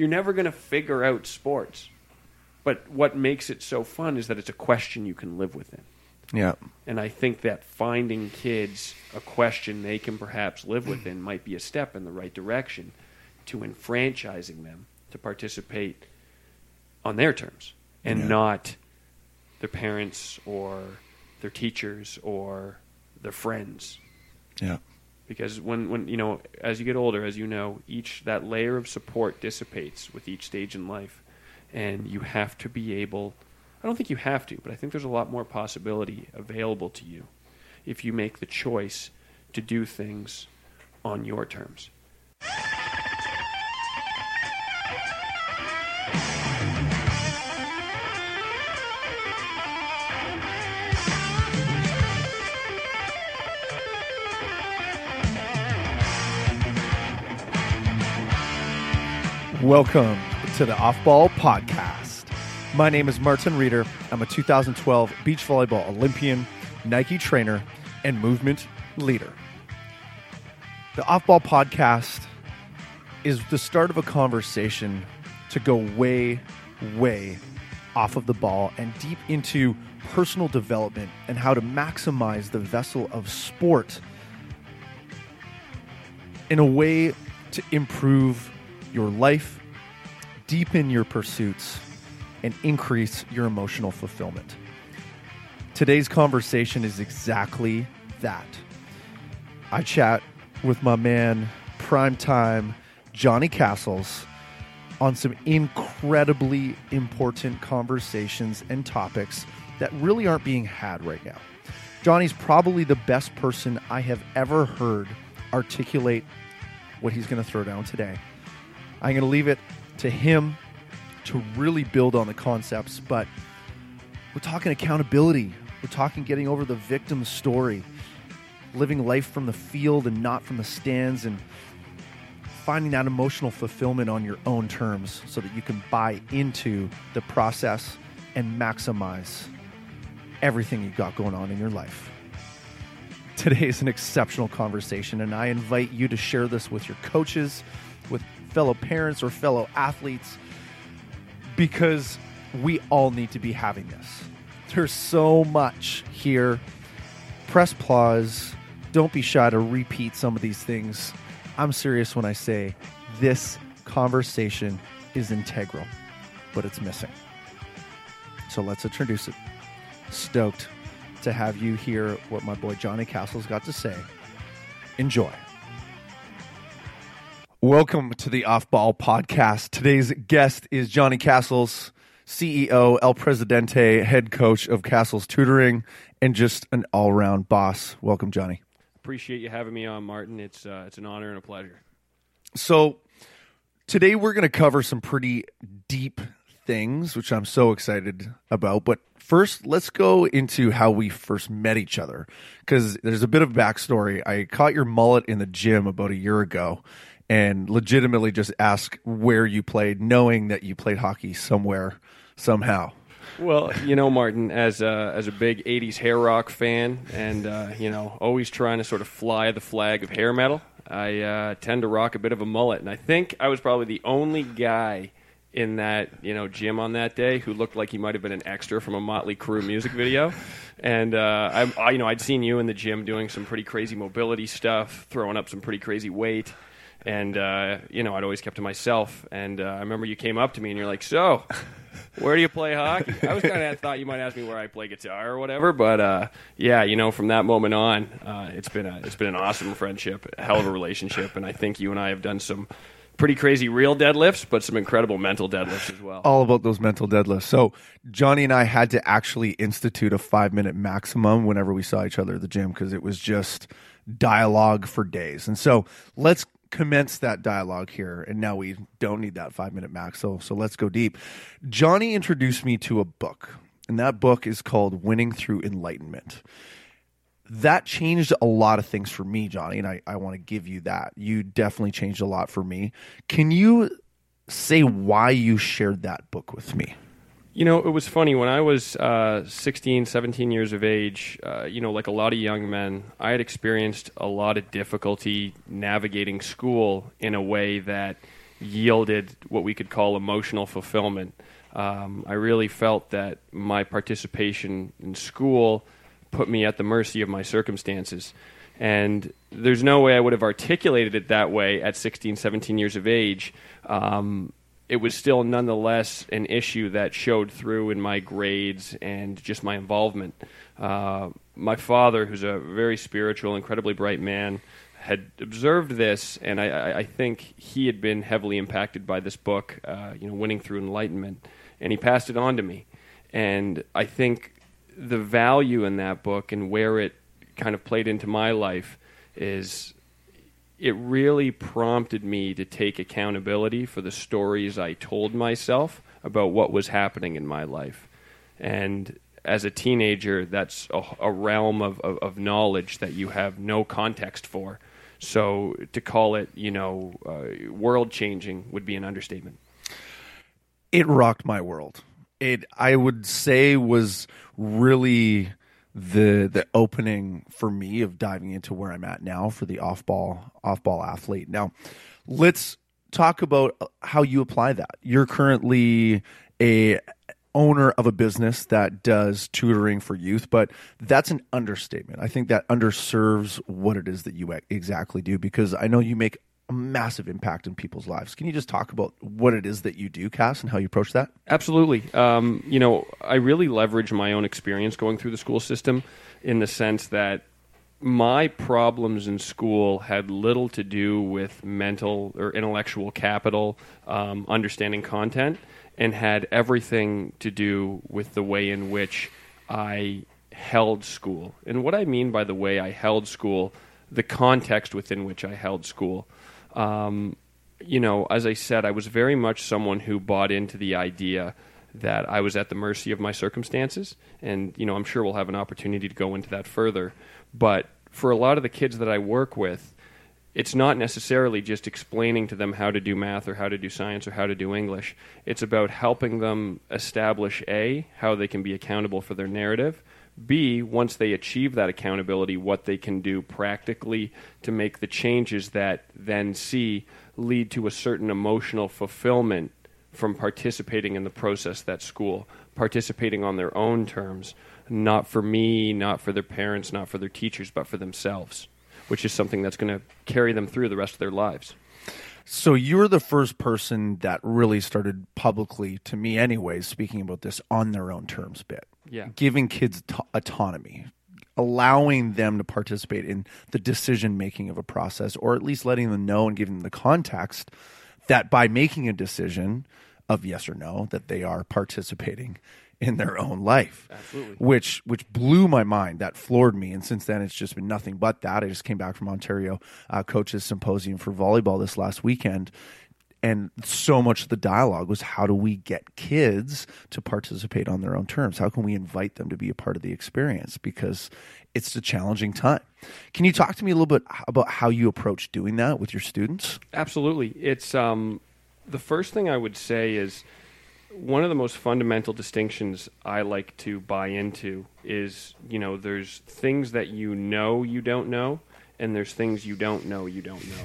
you're never going to figure out sports. But what makes it so fun is that it's a question you can live within. Yeah. And I think that finding kids a question they can perhaps live within might be a step in the right direction to enfranchising them to participate on their terms and Yeah. not their parents or their teachers or their friends. Yeah. Because when, when you know, as you get older, as you know, each that layer of support dissipates with each stage in life, and you have to be able. I don't think you have to, but I think there's a lot more possibility available to you if you make the choice to do things on your terms. Welcome to the Off Ball Podcast. My name is Martin Reader. I'm a 2012 beach volleyball Olympian, Nike trainer, and movement leader. The Off Ball Podcast is the start of a conversation to go way, way off of the ball and deep into personal development and how to maximize the vessel of sport in a way to improve your life, deepen your pursuits, and increase your emotional fulfillment. Today's conversation is exactly that. I chat with my man, primetime Johnny Castles, on some incredibly important conversations and topics that really aren't being had right now. Johnny's probably the best person I have ever heard articulate what he's going to throw down today. I'm going to leave it to him to really build on the concepts, but we're talking accountability. We're talking getting over the victim story, living life from the field and not from the stands, and finding that emotional fulfillment on your own terms so that you can buy into the process and maximize everything you've got going on in your life. Today is an exceptional conversation, and I invite you to share this with your coaches, fellow parents, or fellow athletes because we all need to be having this. There's so much here. Press pause. Don't be shy to repeat some of these things. I'm serious when I say this conversation is integral, but it's missing. So let's introduce it. Stoked to have you hear what my boy Johnny Castle's got to say. Enjoy. Welcome to the Off Ball Podcast. Today's guest is Johnny Castles, CEO, El Presidente, head coach of Castles Tutoring, and just an all round boss. Welcome, Johnny. Appreciate you having me on, Martin. It's uh, it's an honor and a pleasure. So, today we're going to cover some pretty deep things, which I'm so excited about. But first, let's go into how we first met each other because there's a bit of backstory. I caught your mullet in the gym about a year ago and legitimately just ask where you played, knowing that you played hockey somewhere, somehow. Well, you know, Martin, as a, as a big '80s hair rock fan, and uh, you know, always trying to sort of fly the flag of hair metal, I uh, tend to rock a bit of a mullet, and I think I was probably the only guy in that you know gym on that day who looked like he might have been an extra from a Motley Crue music video. And uh, I, I, you know, I'd seen you in the gym doing some pretty crazy mobility stuff, throwing up some pretty crazy weight. And uh, you know, I'd always kept to myself. And uh, I remember you came up to me and you're like, "So, where do you play hockey?" I was kind of thought you might ask me where I play guitar or whatever, but uh, yeah, you know, from that moment on, uh, it's been a it's been an awesome friendship, a hell of a relationship, and I think you and I have done some pretty crazy real deadlifts, but some incredible mental deadlifts as well. all about those mental deadlifts. So Johnny and I had to actually institute a five minute maximum whenever we saw each other at the gym because it was just dialogue for days. And so let's commence that dialogue here. And now we don't need that five minute max. So so let's go deep. Johnny introduced me to a book, and that book is called Winning Through Enlightenment that changed a lot of things for me, Johnny, and I, I want to give you that. You definitely changed a lot for me. Can you say why you shared that book with me? You know, it was funny when I was uh, 16, 17 years of age. Uh, you know, like a lot of young men, I had experienced a lot of difficulty navigating school in a way that yielded what we could call emotional fulfillment. Um, I really felt that my participation in school put me at the mercy of my circumstances. And there's no way I would have articulated it that way at 16, 17 years of age. Um, it was still nonetheless an issue that showed through in my grades and just my involvement. Uh, my father, who's a very spiritual, incredibly bright man, had observed this, and I, I think he had been heavily impacted by this book, uh, you know, Winning Through Enlightenment, and he passed it on to me. And I think the value in that book and where it kind of played into my life is it really prompted me to take accountability for the stories I told myself about what was happening in my life. And as a teenager, that's a, a realm of, of, of, knowledge that you have no context for. So to call it, you know, uh, world changing would be an understatement. It rocked my world. It, I would say, was really the the opening for me of diving into where I'm at now for the off ball off ball athlete. Now, let's talk about how you apply that. You're currently a owner of a business that does tutoring for youth, but that's an understatement. I think that underserves what it is that you exactly do because I know you make a massive impact in people's lives. Can you just talk about what it is that you do, Cass, and how you approach that? Absolutely. Um, you know, I really leverage my own experience going through the school system in the sense that my problems in school had little to do with mental or intellectual capital, um, understanding content, and had everything to do with the way in which I held school. And what I mean by the way I held school, the context within which I held school um, you know, as I said, I was very much someone who bought into the idea that I was at the mercy of my circumstances. And, you know, I'm sure we'll have an opportunity to go into that further. But for a lot of the kids that I work with, it's not necessarily just explaining to them how to do math or how to do science or how to do English. It's about helping them establish A, how they can be accountable for their narrative, B, once they achieve that accountability, what they can do practically to make the changes that then C lead to a certain emotional fulfillment from participating in the process that school, participating on their own terms, not for me, not for their parents, not for their teachers, but for themselves, which is something that's going to carry them through the rest of their lives. So you're the first person that really started publicly, to me anyways, speaking about this on their own terms bit. Yeah. Giving kids t- autonomy, allowing them to participate in the decision making of a process, or at least letting them know and giving them the context that by making a decision of yes or no, that they are participating in their own life. Absolutely. Which which blew my mind. That floored me. And since then, it's just been nothing but that. I just came back from Ontario uh, Coaches Symposium for volleyball this last weekend. And so much of the dialogue was how do we get kids to participate on their own terms? How can we invite them to be a part of the experience? Because it's a challenging time. Can you talk to me a little bit about how you approach doing that with your students? Absolutely. It's um, the first thing I would say is one of the most fundamental distinctions I like to buy into is, you know, there's things that you know you don't know, and there's things you don't know you don't know.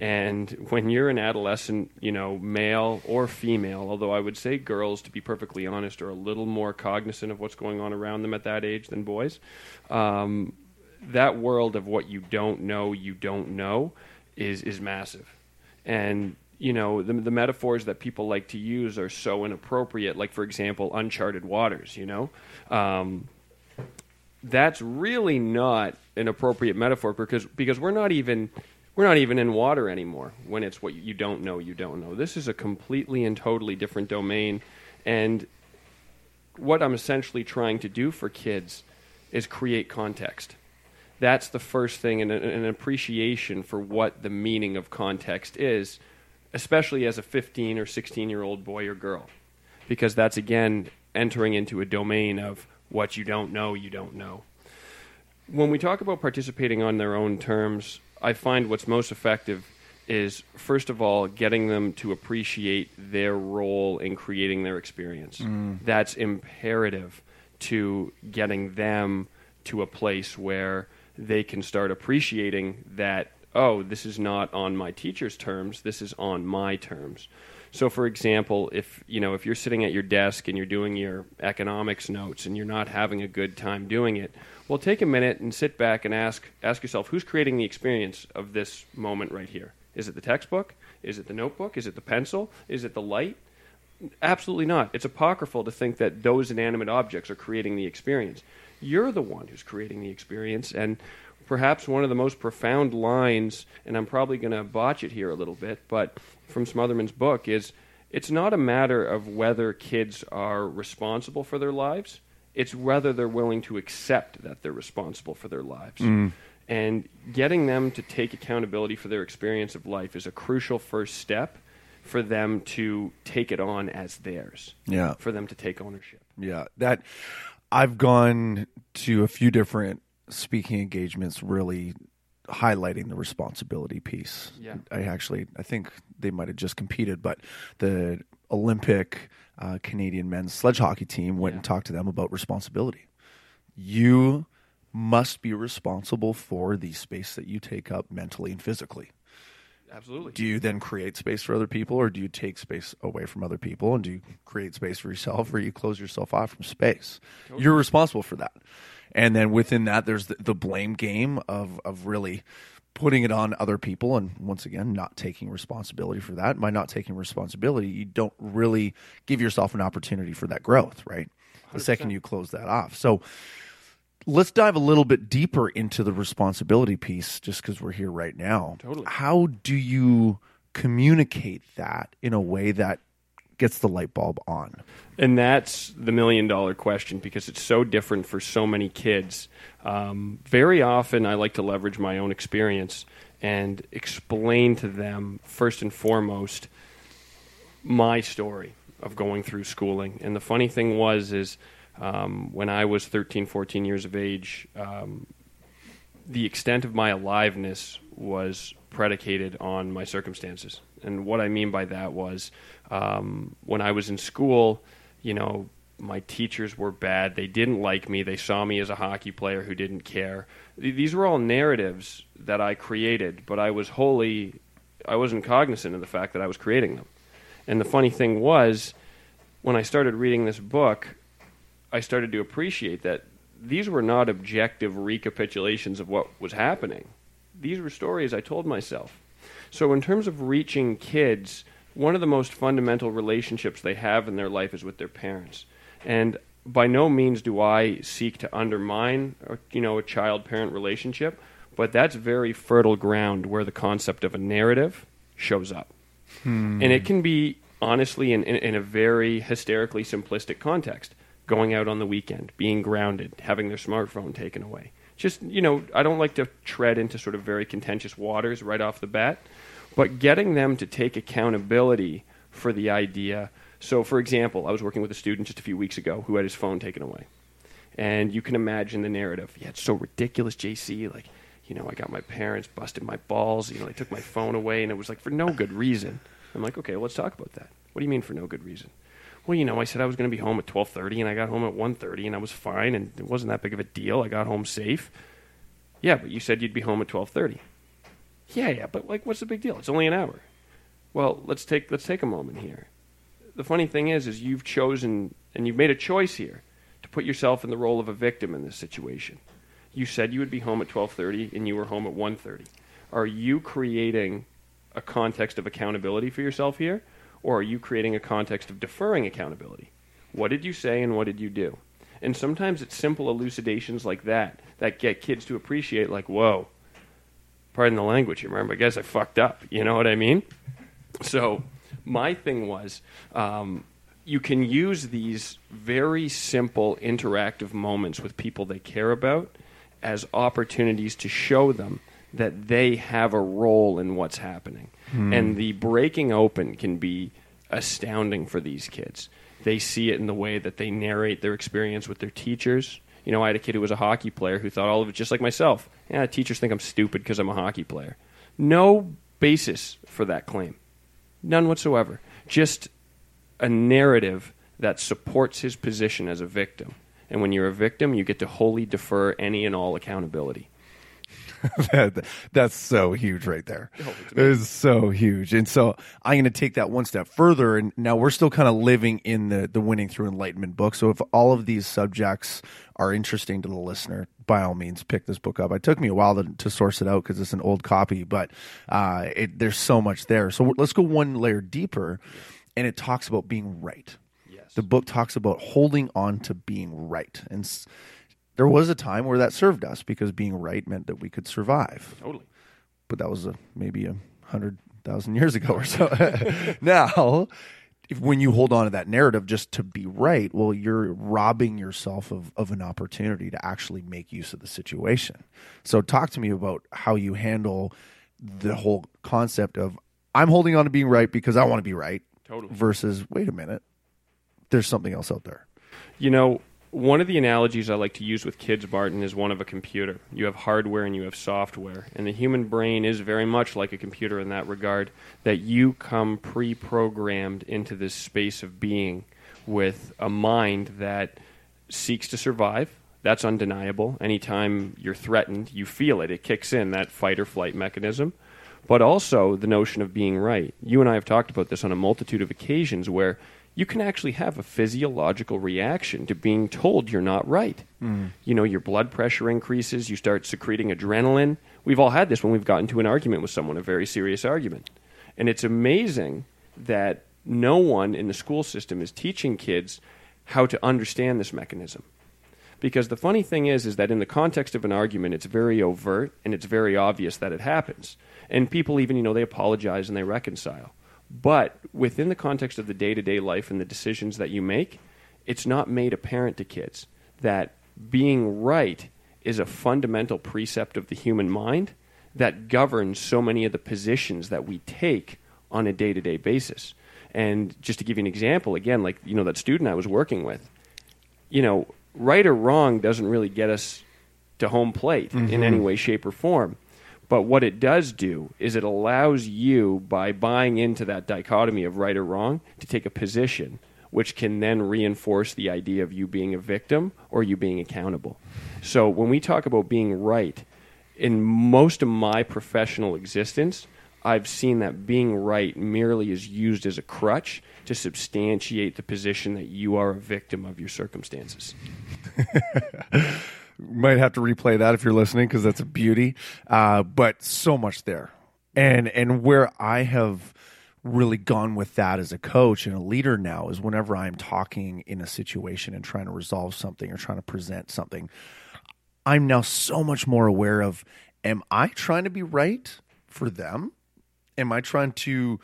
And when you're an adolescent, you know, male or female, although I would say girls, to be perfectly honest, are a little more cognizant of what's going on around them at that age than boys. Um, that world of what you don't know, you don't know, is is massive. And you know the, the metaphors that people like to use are so inappropriate like for example uncharted waters you know? Um, that's really not an appropriate metaphor because because we're not even we're not even in water anymore when it's what you don't know you don't know. This is a completely and totally different domain. And what i'm essentially trying to do for kids is create context. That's the first thing and an appreciation for what the meaning of context is especially as a 15 or 16 year old boy or girl, because that's again entering into a domain of what you don't know, you don't know. When we talk about participating on their own terms, I find what's most effective is first of all getting them to appreciate their role in creating their experience. Mm. That's imperative to getting them to a place where they can start appreciating that oh, this is not on my teacher's terms, this is on my terms. So, for example, if you know if you're sitting at your desk and you're doing your economics notes and you're not having a good time doing it, well, take a minute and sit back and ask ask yourself who's creating the experience of this moment right here. Is it the textbook? Is it the notebook? Is it the pencil? Is it the light? Absolutely not. It's apocryphal to think that those inanimate objects are creating the experience. You're the one who's creating the experience, and perhaps one of the most profound lines, and I'm probably going to botch it here a little bit, but from Smothermon's book is it's not a matter of whether kids are responsible for their lives, it's whether they're willing to accept that they're responsible for their lives. Mm. And getting them to take accountability for their experience of life is a crucial first step for them to take it on as theirs. Yeah. For them to take ownership. Yeah, that I've gone to a few different speaking engagements, really highlighting the responsibility piece. Yeah. I actually, I think they might have just competed, but the Olympic uh, Canadian men's sledge hockey team went Yeah. and talked to them about responsibility. You must be responsible for the space that you take up mentally and physically Absolutely. do you then create space for other people or do you take space away from other people and do you create space for yourself or you close yourself off from space you're responsible for that and then within that there's the, the blame game of of really putting it on other people. And once again not taking responsibility for that. By not taking responsibility you don't really give yourself an opportunity for that growth right? The second you close that off. So let's dive a little bit deeper into the responsibility piece just because we're here right now. Totally. how do you communicate that in a way that gets the light bulb on And that's the million dollar question because it's so different for so many kids. Um, very often, I like to leverage my own experience and explain to them, first and foremost, my story of going through schooling. And the funny thing was, is um, when I was 13, 14 years of age, um, the extent of my aliveness was predicated on my circumstances. And what I mean by that was um, when I was in school, you know, my teachers were bad. They didn't like me. They saw me as a hockey player who didn't care. These were all narratives that I created, but I was wholly, I wasn't cognizant of the fact that I was creating them. And the funny thing was, when I started reading this book, I started to appreciate that these were not objective recapitulations of what was happening. These were stories I told myself. So, in terms of reaching kids, one of the most fundamental relationships they have in their life is with their parents. And by no means do I seek to undermine, uh, you know, a child-parent relationship, but that's very fertile ground where the concept of a narrative shows up. And it can be honestly in, in, in a very hysterically simplistic context going out on the weekend being grounded having their smartphone taken away just you know i don't like to tread into sort of very contentious waters right off the bat but getting them to take accountability for the idea so for example i was working with a student just a few weeks ago who had his phone taken away and you can imagine the narrative. Yeah, it's so ridiculous, JC. Like, you know, I got my parents busted my balls. You know, they took my phone away, and it was like for no good reason. I'm like, okay, well, let's talk about that. What do you mean for no good reason? Well, you know, I said I was going to be home at 12:30, and I got home at 1:30, and I was fine, and it wasn't that big of a deal. I got home safe. Yeah, but you said you'd be home at 12:30. Yeah, yeah, but like, what's the big deal? It's only an hour. Well, let's take let's take a moment here. The funny thing is, is you've chosen and you've made a choice here to put yourself in the role of a victim in this situation. You said you would be home at 12:30 and you were home at 1:30. Are you creating a context of accountability for yourself here or are you creating a context of deferring accountability? What did you say and what did you do? And sometimes it's simple elucidations like that that get kids to appreciate like, "Whoa, pardon the language here, remember, I guess I fucked up." You know what I mean? So my thing was, um, you can use these very simple interactive moments with people they care about as opportunities to show them that they have a role in what's happening. Hmm. And the breaking open can be astounding for these kids. They see it in the way that they narrate their experience with their teachers. You know, I had a kid who was a hockey player who thought all of it just like myself. Yeah, teachers think I'm stupid because I'm a hockey player. No basis for that claim. None whatsoever. Just a narrative that supports his position as a victim. And when you're a victim, you get to wholly defer any and all accountability. that, that's so huge right there. It's it is so huge. And so I'm going to take that one step further. And now we're still kind of living in the, the Winning Through Enlightenment book. So if all of these subjects are interesting to the listener, by all means, pick this book up. It took me a while to, to source it out because it's an old copy, but uh, it, there's so much there. So let's go one layer deeper. And it talks about being right. Yes. The book talks about holding on to being right. And there was a time where that served us because being right meant that we could survive Totally. but that was a, maybe a hundred thousand years ago or so. now, if when you hold on to that narrative just to be right, well, you're robbing yourself of, of an opportunity to actually make use of the situation. So, talk to me about how you handle the whole concept of I'm holding on to being right because I want to be right, Totally. versus wait a minute, there's something else out there. You know, one of the analogies I like to use with kids, Martin, is one of a computer. You have hardware and you have software. And the human brain is very much like a computer in that regard, that you come pre programmed into this space of being with a mind that seeks to survive. That's undeniable. Anytime you're threatened, you feel it. It kicks in, that fight or flight mechanism. But also the notion of being right. You and I have talked about this on a multitude of occasions where you can actually have a physiological reaction to being told you're not right. Mm. You know, your blood pressure increases, you start secreting adrenaline. We've all had this when we've gotten to an argument with someone, a very serious argument. And it's amazing that no one in the school system is teaching kids how to understand this mechanism. Because the funny thing is, is that in the context of an argument, it's very overt and it's very obvious that it happens. And people even, you know, they apologize and they reconcile. But within the context of the day to day life and the decisions that you make, it's not made apparent to kids that being right is a fundamental precept of the human mind that governs so many of the positions that we take on a day to day basis. And just to give you an example, again, like, you know, that student I was working with, you know, right or wrong doesn't really get us to home plate in mm-hmm. any way, shape, or form. But what it does do is it allows you, by buying into that dichotomy of right or wrong, to take a position which can then reinforce the idea of you being a victim or you being accountable. So when we talk about being right, in most of my professional existence, I've seen that being right merely is used as a crutch to substantiate the position that you are a victim of your circumstances. might have to replay that if you're listening because that's a beauty. Uh, but so much there, and and where I have really gone with that as a coach and a leader now is whenever I'm talking in a situation and trying to resolve something or trying to present something, I'm now so much more aware of: Am I trying to be right for them? Am I trying to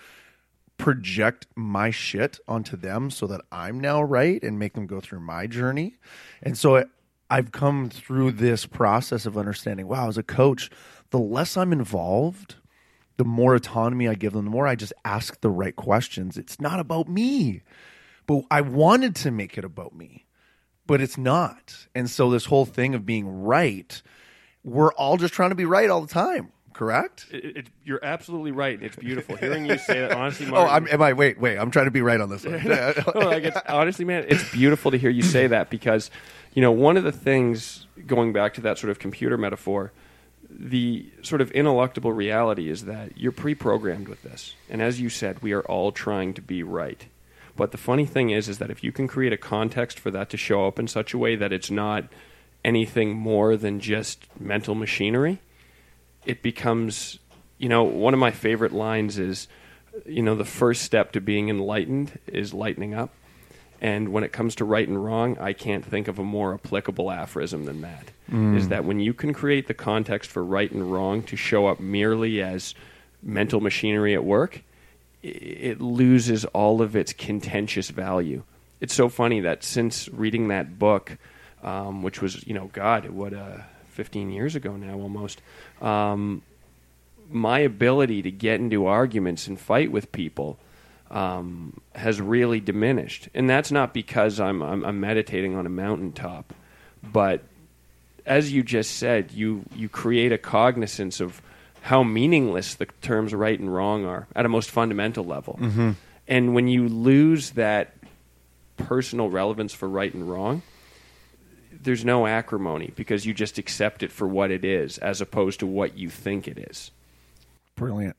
project my shit onto them so that I'm now right and make them go through my journey. And so I've come through this process of understanding wow, as a coach, the less I'm involved, the more autonomy I give them, the more I just ask the right questions. It's not about me, but I wanted to make it about me, but it's not. And so this whole thing of being right, we're all just trying to be right all the time. Correct? It, it, you're absolutely right. It's beautiful hearing you say that. Honestly, Oh, I'm, am I? Wait, wait. I'm trying to be right on this one. no, like honestly, man, it's beautiful to hear you say that because, you know, one of the things going back to that sort of computer metaphor, the sort of ineluctable reality is that you're pre-programmed with this, and as you said, we are all trying to be right. But the funny thing is, is that if you can create a context for that to show up in such a way that it's not anything more than just mental machinery, it becomes, you know, one of my favorite lines is, you know, the first step to being enlightened is lightening up. And when it comes to right and wrong, I can't think of a more applicable aphorism than that. Is that when you can create the context for right and wrong to show up merely as mental machinery at work, it loses all of its contentious value. It's so funny that since reading that book, um, which was, you know, God, what, uh, 15 years ago now almost, um, my ability to get into arguments and fight with people um, has really diminished. And that's not because I'm, I'm, I'm meditating on a mountaintop, but as you just said, you, you create a cognizance of how meaningless the terms right and wrong are at a most fundamental level. And when you lose that personal relevance for right and wrong, there's no acrimony because you just accept it for what it is as opposed to what you think it is. Brilliant.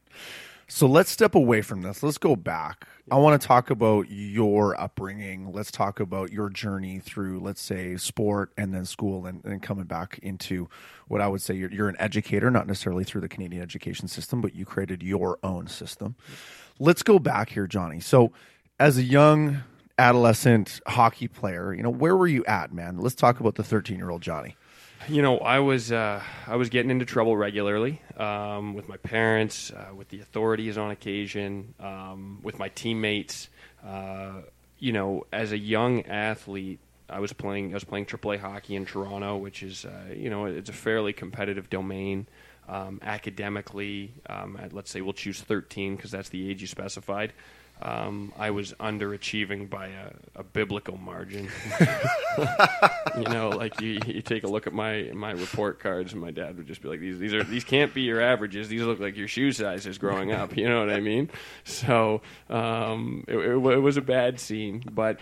So let's step away from this. Let's go back. I want to talk about your upbringing. Let's talk about your journey through, let's say, sport and then school, and, and coming back into what I would say you're, you're an educator, not necessarily through the Canadian education system, but you created your own system. Let's go back here, Johnny. So, as a young adolescent hockey player, you know, where were you at, man? Let's talk about the 13 year old Johnny. You know, I was uh, I was getting into trouble regularly um, with my parents, uh, with the authorities on occasion, um, with my teammates. Uh, you know, as a young athlete, I was playing I was playing AAA hockey in Toronto, which is uh, you know it's a fairly competitive domain. Um, academically, um, let's say we'll choose 13 because that's the age you specified um, I was underachieving by a, a biblical margin. you know, like you, you take a look at my my report cards, and my dad would just be like, "These these are these can't be your averages. These look like your shoe sizes growing up." You know what I mean? So um, it, it, it was a bad scene, but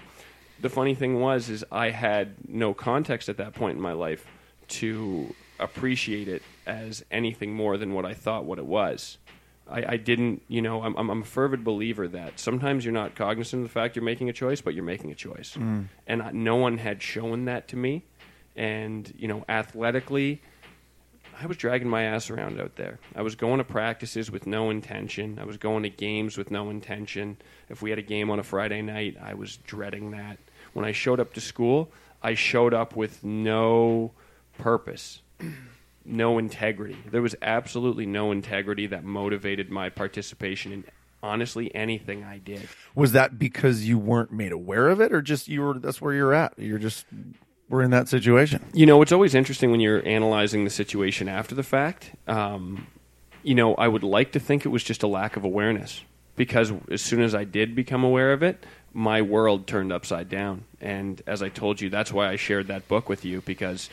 the funny thing was, is I had no context at that point in my life to appreciate it as anything more than what I thought what it was. I, I didn't, you know, I'm, I'm, a fervent believer that sometimes you're not cognizant of the fact you're making a choice, but you're making a choice. Mm. And I, no one had shown that to me. And, you know, athletically, I was dragging my ass around out there. I was going to practices with no intention. I was going to games with no intention. If we had a game on a Friday night, I was dreading that. When I showed up to school, I showed up with no purpose no integrity. There was absolutely no integrity that motivated my participation in honestly anything I did. Was that because you weren't made aware of it or just you were that's where you're at? You're just we're in that situation. You know, it's always interesting when you're analyzing the situation after the fact. Um, you know, I would like to think it was just a lack of awareness because as soon as I did become aware of it, my world turned upside down. And as I told you, that's why I shared that book with you because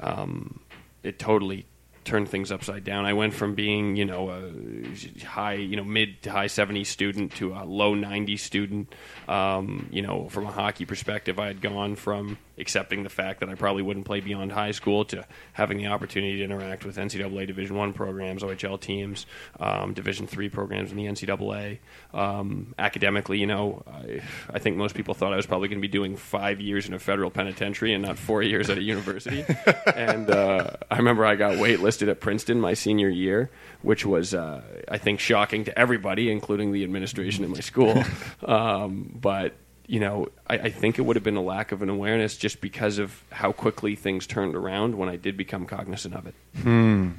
um, it totally turned things upside down. I went from being, you know, a high, you know, mid to high 70 student to a low 90 student. Um, you know, from a hockey perspective, I had gone from accepting the fact that I probably wouldn't play beyond high school to having the opportunity to interact with NCAA Division One programs, OHL teams, um, Division Three programs in the NCAA. Um, academically, you know, I, I, think most people thought I was probably going to be doing five years in a federal penitentiary and not four years at a university. and uh, I remember I got waitlisted at Princeton my senior year, which was, uh, I think, shocking to everybody, including the administration in my school. Um, but you know, I, I, think it would have been a lack of an awareness just because of how quickly things turned around when I did become cognizant of it. Hmm.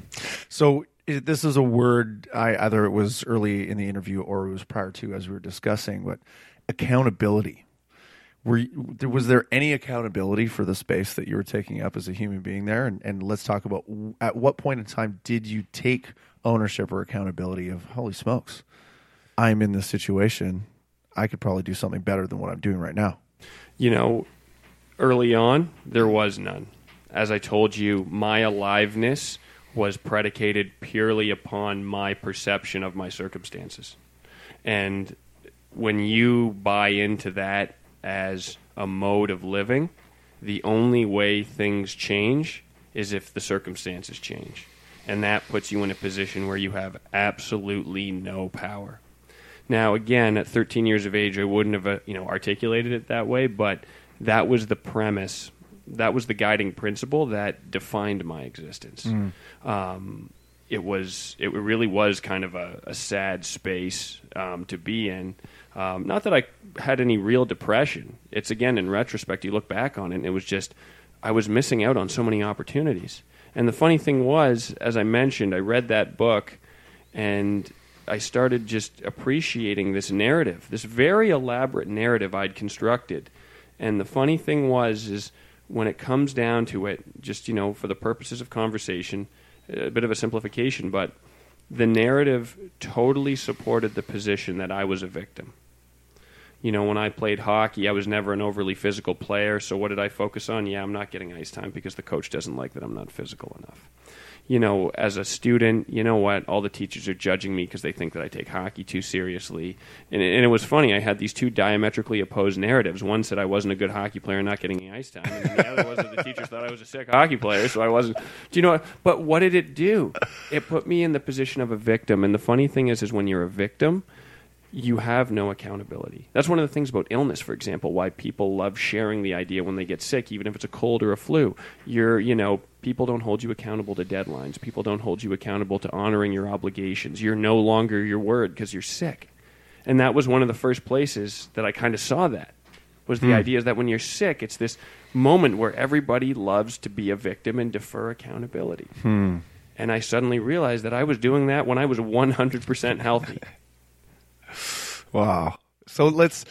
So this is a word I either it was early in the interview or it was prior to as we were discussing, but accountability. Were was there any accountability for the space that you were taking up as a human being there? And, and let's talk about at what point in time did you take ownership or accountability of holy smokes, I'm in this situation I could probably do something better than what I'm doing right now. You know, early on, there was none. As I told you, my aliveness was predicated purely upon my perception of my circumstances. And when you buy into that as a mode of living, the only way things change is if the circumstances change. And that puts you in a position where you have absolutely no power. Now, again, at 13 years of age, I wouldn't have uh, you know articulated it that way, but that was the premise. That was the guiding principle that defined my existence. Mm. Um, it was it really was kind of a, a sad space um, to be in. Um, not that I had any real depression. It's again in retrospect, you look back on it, and it was just I was missing out on so many opportunities. And the funny thing was, as I mentioned, I read that book, and I started just appreciating this narrative, this very elaborate narrative I'd constructed. And the funny thing was, is when it comes down to it, just you know, for the purposes of conversation, a bit of a simplification, but the narrative totally supported the position that I was a victim. You know, when I played hockey, I was never an overly physical player. So what did I focus on? Yeah, I'm not getting ice time because the coach doesn't like that I'm not physical enough you know, as a student, you know what? All the teachers are judging me because they think that I take hockey too seriously. And, and it was funny. I had these two diametrically opposed narratives. One said I wasn't a good hockey player, not getting any ice time, and the other was that the teachers thought I was a sick hockey player, so I wasn't. Do you know? What? But what did it do? It put me in the position of a victim. And the funny thing is, is when you're a victim you have no accountability. That's one of the things about illness, for example, why people love sharing the idea when they get sick, even if it's a cold or a flu. You're, you know, people don't hold you accountable to deadlines. People don't hold you accountable to honoring your obligations. You're no longer your word because you're sick. And that was one of the first places that I kind of saw that. Was the Hmm. idea is that when you're sick, it's this moment where everybody loves to be a victim and defer accountability. Hmm. And I suddenly realized that I was doing that when I was 100% healthy. Wow. So let's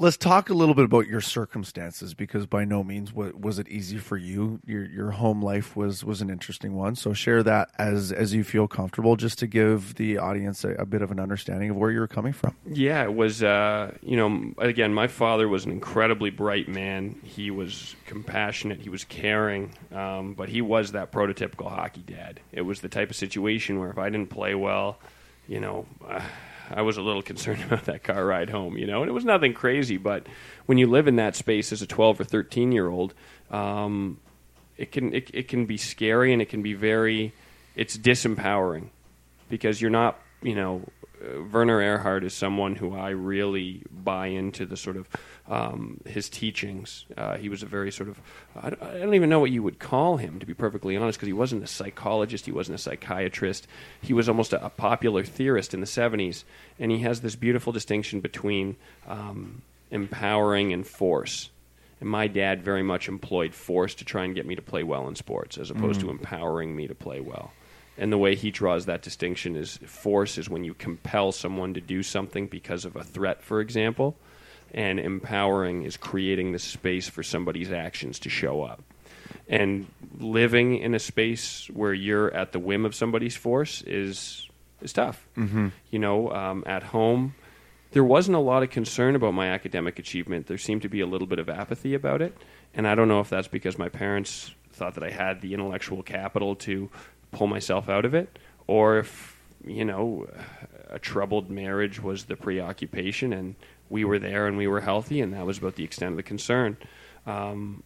let's talk a little bit about your circumstances because by no means wa- was it easy for you. Your your home life was was an interesting one. So share that as as you feel comfortable, just to give the audience a, a bit of an understanding of where you were coming from. Yeah, it was. Uh, you know, again, my father was an incredibly bright man. He was compassionate. He was caring, um, but he was that prototypical hockey dad. It was the type of situation where if I didn't play well, you know, uh, I was a little concerned about that car ride home. You know, and it was nothing crazy, but when you live in that space as a twelve or thirteen year old, um, it can it, it can be scary and it can be very, it's disempowering because you're not, you know, uh, Werner Erhard is someone who I really buy into the sort of um, his teachings. Uh, he was a very sort of, I don't, I don't even know what you would call him, to be perfectly honest, because he wasn't a psychologist, he wasn't a psychiatrist. He was almost a, a popular theorist in the 70s. And he has this beautiful distinction between um, empowering and force. And my dad very much employed force to try and get me to play well in sports, as opposed to empowering me to play well. And the way he draws that distinction is force is when you compel someone to do something because of a threat, for example, and empowering is creating the space for somebody's actions to show up. And living in a space where you're at the whim of somebody's force is is tough. Mm-hmm. You know, um, at home, there wasn't a lot of concern about my academic achievement. There seemed to be a little bit of apathy about it, and I don't know if that's because my parents thought that I had the intellectual capital to pull myself out of it, or if you know a troubled marriage was the preoccupation, and we were there and we were healthy, and that was about the extent of the concern. Um,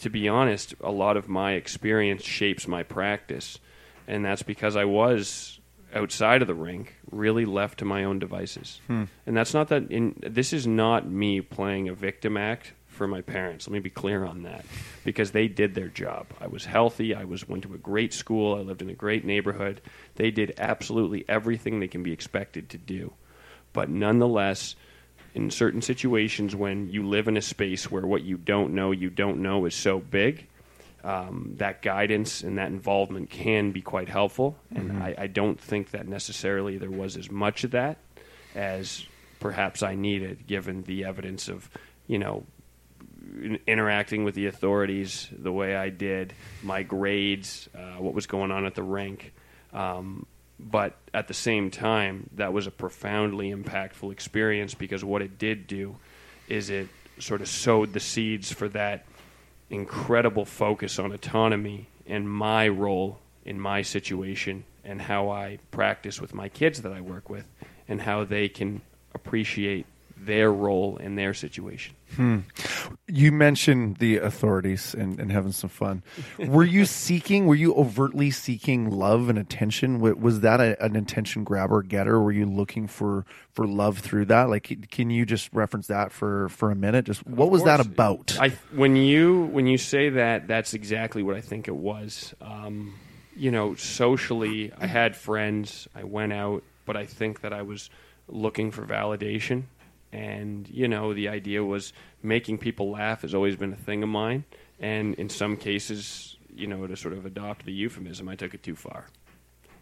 to be honest, a lot of my experience shapes my practice, and that's because I was outside of the rink, really left to my own devices. And that's not that. In, this is not me playing a victim act for my parents. Let me be clear on that, because they did their job. I was healthy. I was went to a great school. I lived in a great neighborhood. They did absolutely everything they can be expected to do, but nonetheless in certain situations when you live in a space where what you don't know you don't know is so big um, that guidance and that involvement can be quite helpful and I, I don't think that necessarily there was as much of that as perhaps i needed given the evidence of you know in- interacting with the authorities the way I did, my grades, uh, what was going on at the rink. Um, but at the same time, that was a profoundly impactful experience because what it did do is it sort of sowed the seeds for that incredible focus on autonomy and my role in my situation and how I practice with my kids that I work with and how they can appreciate their role in their situation. You mentioned the authorities and, and having some fun. Were you seeking? Were you overtly seeking love and attention? Was that a, an attention grabber getter? Were you looking for for love through that? Like, can you just reference that for for a minute? Just what was that about? I when you when you say that, that's exactly what I think it was. Um, you know, socially, I had friends. I went out, but I think that I was looking for validation, and you know, the idea was making people laugh has always been a thing of mine. And in some cases, you know, to sort of adopt the euphemism, I took it too far.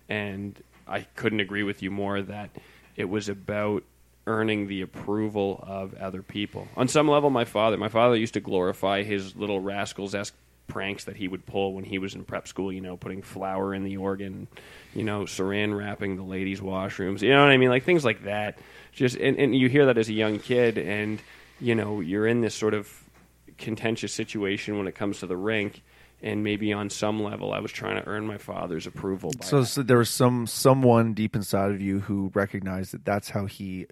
And I couldn't agree with you more that it was about earning the approval of other people. On some level, my father, my father used to glorify his little rascals esque pranks that he would pull when he was in prep school. You know, putting flour in the organ, you know, saran wrapping the ladies' washrooms. You know what I mean? Like things like that. Just and, and you hear that as a young kid, and you know, you're in this sort of contentious situation when it comes to the rink and maybe on some level I was trying to earn my father's approval. By So, so there was some someone deep inside of you who recognized that that's how he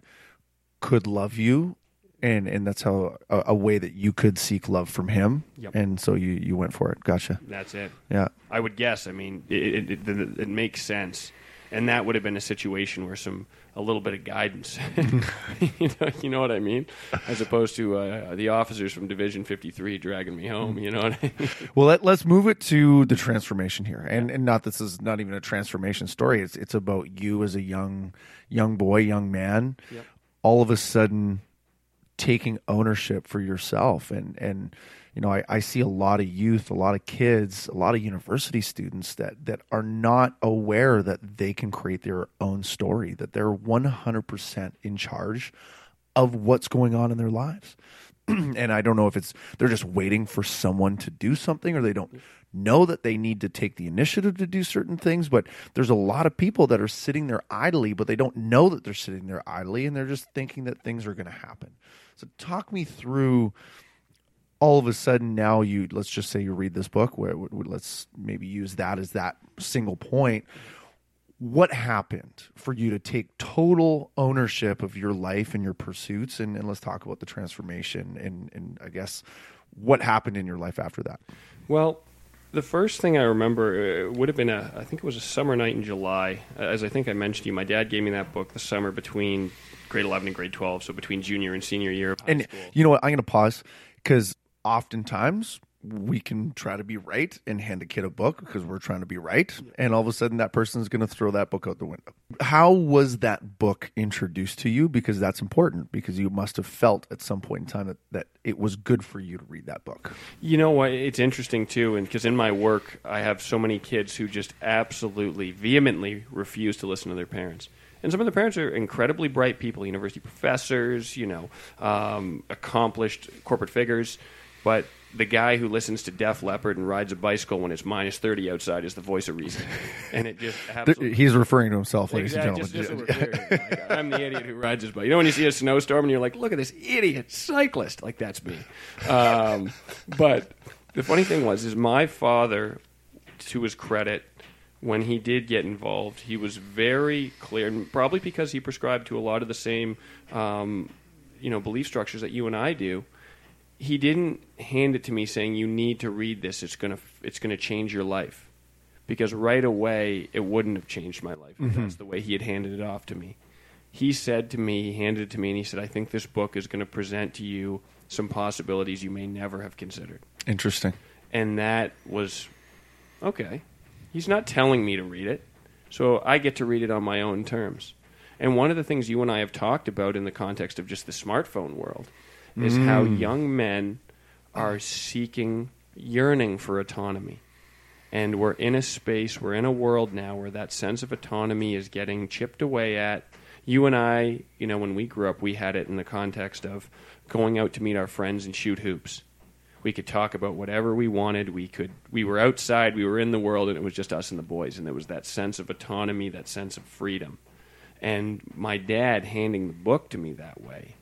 could love you, and and that's how a, a way that you could seek love from him. Yep. And so you you went for it. Gotcha. that's it. Yeah. I would guess. I mean, it, it, it, it makes sense, and that would have been a situation where some a little bit of guidance, you know, you know what I mean, as opposed to uh, the officers from Division Fifty Three dragging me home. You know what I mean? Well, let, let's move it to the transformation here, and and not this is not even a transformation story. It's it's about you as a young young boy, young man, Yep. all of a sudden taking ownership for yourself, and and you know I, I see a lot of youth, a lot of kids, a lot of university students that that are not aware that they can create their own story, that they're one hundred percent in charge of what's going on in their lives. and I don't know if it's they're just waiting for someone to do something or they don't know that they need to take the initiative to do certain things, but there's a lot of people that are sitting there idly, but they don't know that they're sitting there idly and they're just thinking that things are going to happen. So talk me through all of a sudden now you let's just say you read this book where let's maybe use that as that single point what happened for you to take total ownership of your life and your pursuits and, and let's talk about the transformation and, and i guess what happened in your life after that Well, the first thing I remember uh, would have been a, I think it was a summer night in July. As I think I mentioned to you, my dad gave me that book the summer between grade 11 and grade 12, so between junior and senior year of high and school. you know what i'm going to pause because oftentimes we can try to be right and hand a kid a book because we're trying to be right and all of a sudden that person is going to throw that book out the window how was that book introduced to you because that's important because you must have felt at some point in time that, that it was good for you to read that book You know what? It's interesting too, and because in my work, I have so many kids who just absolutely vehemently refuse to listen to their parents. And some of the parents are incredibly bright people, university professors, you know, um, accomplished corporate figures. But the guy who listens to Def Leppard and rides a bicycle when it's minus 30 outside is the voice of reason. And it just absolutely. he's referring to himself ladies Exactly, and gentlemen just so we're. Like, I'm the idiot who rides his bike. You know when you see a snowstorm and you're like, look at this idiot cyclist. Like that's me. Um, but the funny thing was, is my father, to his credit, when he did get involved, he was very clear, and probably because he prescribed to a lot of the same, um, you know, belief structures that you and I do. He didn't hand it to me saying, "You need to read this. It's gonna, it's gonna change your life." because right away it wouldn't have changed my life if mm-hmm. that's the way he had handed it off to me. He said to me, he handed it to me, and he said, I think this book is going to present to you some possibilities you may never have considered. interesting And that was okay. He's not telling me to read it, so I get to read it on my own terms. And one of the things you and I have talked about in the context of just the smartphone world is how mm. young men are seeking, yearning for autonomy. And we're in a space, we're in a world now where that sense of autonomy is getting chipped away at. You and I, you know, when we grew up, we had it in the context of going out to meet our friends and shoot hoops. We could talk about whatever we wanted. We could we were outside, we were in the world, and it was just us and the boys. And there was that sense of autonomy, that sense of freedom. And my dad handing the book to me that way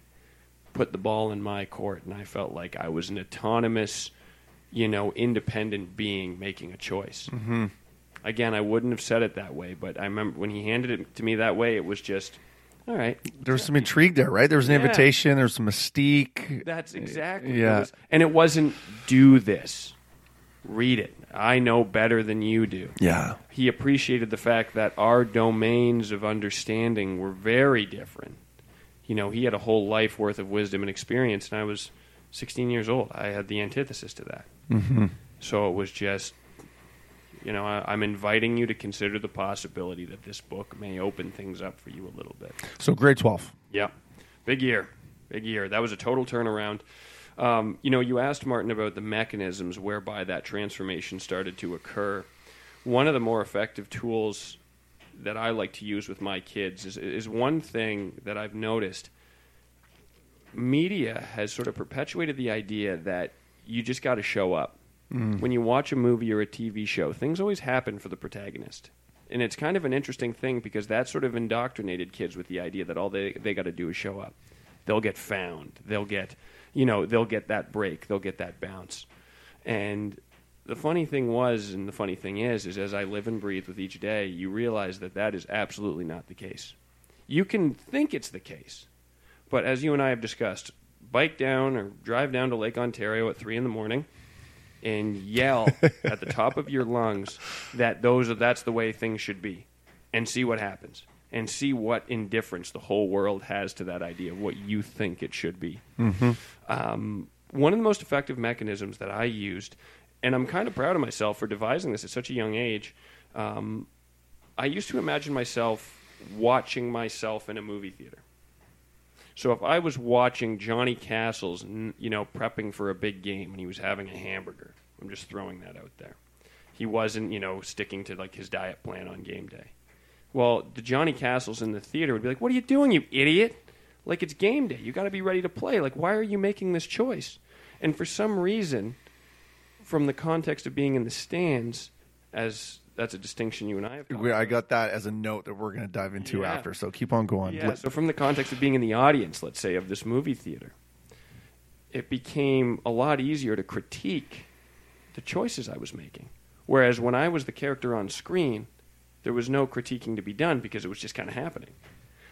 put the ball in my court, and I felt like I was an autonomous, you know, independent being making a choice. Mm-hmm. Again, I wouldn't have said it that way, but I remember when he handed it to me that way, it was just, all right. there was some intrigue there right there was an Yeah. invitation there was some mystique That's exactly. Yeah. It was, and it wasn't do this, read it. I know better than you do. yeah He appreciated the fact that our domains of understanding were very different. You know, he had a whole life worth of wisdom and experience, and I was 16 years old. I had the antithesis to that. mm-hmm. So it was just, you know, I, I'm inviting you to consider the possibility that this book may open things up for you a little bit. so grade 12 Yeah, big year, big year. That was a total turnaround. Um, you know, you asked Martin about the mechanisms whereby that transformation started to occur. One of the more effective tools that I like to use with my kids is, is one thing that I've noticed. Media has sort of perpetuated the idea that you just got to show up. Mm. When you watch a movie or a TV show, things always happen for the protagonist. And it's kind of an interesting thing because that sort of indoctrinated kids with the idea that all they, they got to do is show up. They'll get found. They'll get, you know, they'll get that break. They'll get that bounce. And the funny thing was, and the funny thing is, is as I live and breathe with each day, you realize that that is absolutely not the case. You can think it's the case, but as you and I have discussed, bike down or drive down to Lake Ontario at three in the morning and yell at the top of your lungs that those are, that's the way things should be, and see what happens, and see what indifference the whole world has to that idea of what you think it should be. Um, one of the most effective mechanisms that I used, and I'm kind of proud of myself for devising this at such a young age. Um, I used to imagine myself watching myself in a movie theater. So if I was watching Johnny Castles, you know, prepping for a big game and he was having a hamburger, I'm just throwing that out there. He wasn't, you know, sticking to like his diet plan on game day. Well, the Johnny Castles in the theater would be like, "What are you doing, you idiot? Like it's game day. You got to be ready to play. Like why are you making this choice?" And for some reason, from the context of being in the stands, as that's a distinction you and I have. We- I got that as a note that we're going to dive into Yeah. after. So keep on going. Yeah. Let- So from the context of being in the audience, let's say, of this movie theater, it became a lot easier to critique the choices I was making. Whereas when I was the character on screen, there was no critiquing to be done because it was just kind of happening.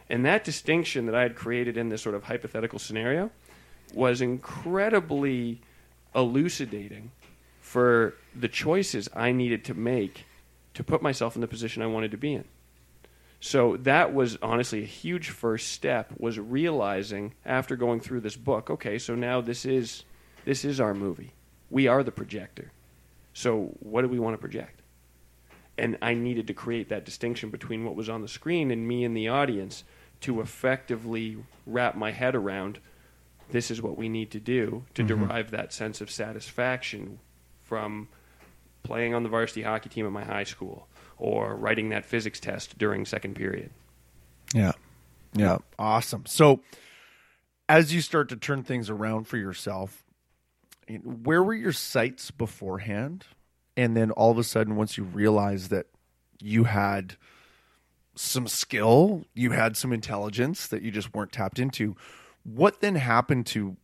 And that distinction that I had created in this sort of hypothetical scenario was incredibly elucidating for the choices I needed to make to put myself in the position I wanted to be in. So that was honestly a huge first step was realizing after going through this book, okay, so now this is this is our movie. We are the projector. So what do we want to project? And I needed to create that distinction between what was on the screen and me in the audience to effectively wrap my head around this is what we need to do to mm-hmm. derive that sense of satisfaction from playing on the varsity hockey team at my high school or writing that physics test during second period. Yeah. Yeah. Awesome. So, as you start to turn things around for yourself, where were your sights beforehand? And then all of a sudden, once you realized that you had some skill, you had some intelligence that you just weren't tapped into, what then happened to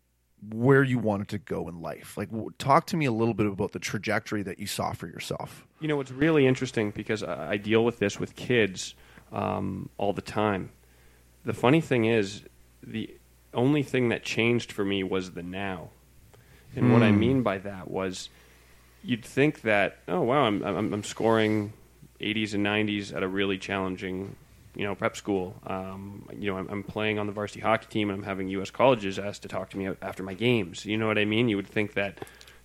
where you wanted to go in life? Like, talk to me a little bit about the trajectory that you saw for yourself. You know, it's really interesting because I deal with this with kids um, all the time. The funny thing is, the only thing that changed for me was the now. And what I mean by that was you'd think that, oh, wow, I'm, I'm, I'm scoring 80s and 90s at a really challenging you know, prep school. Um, you know, I'm, I'm playing on the varsity hockey team, and I'm having U.S. colleges asked to talk to me after my games. You know what I mean? You would think that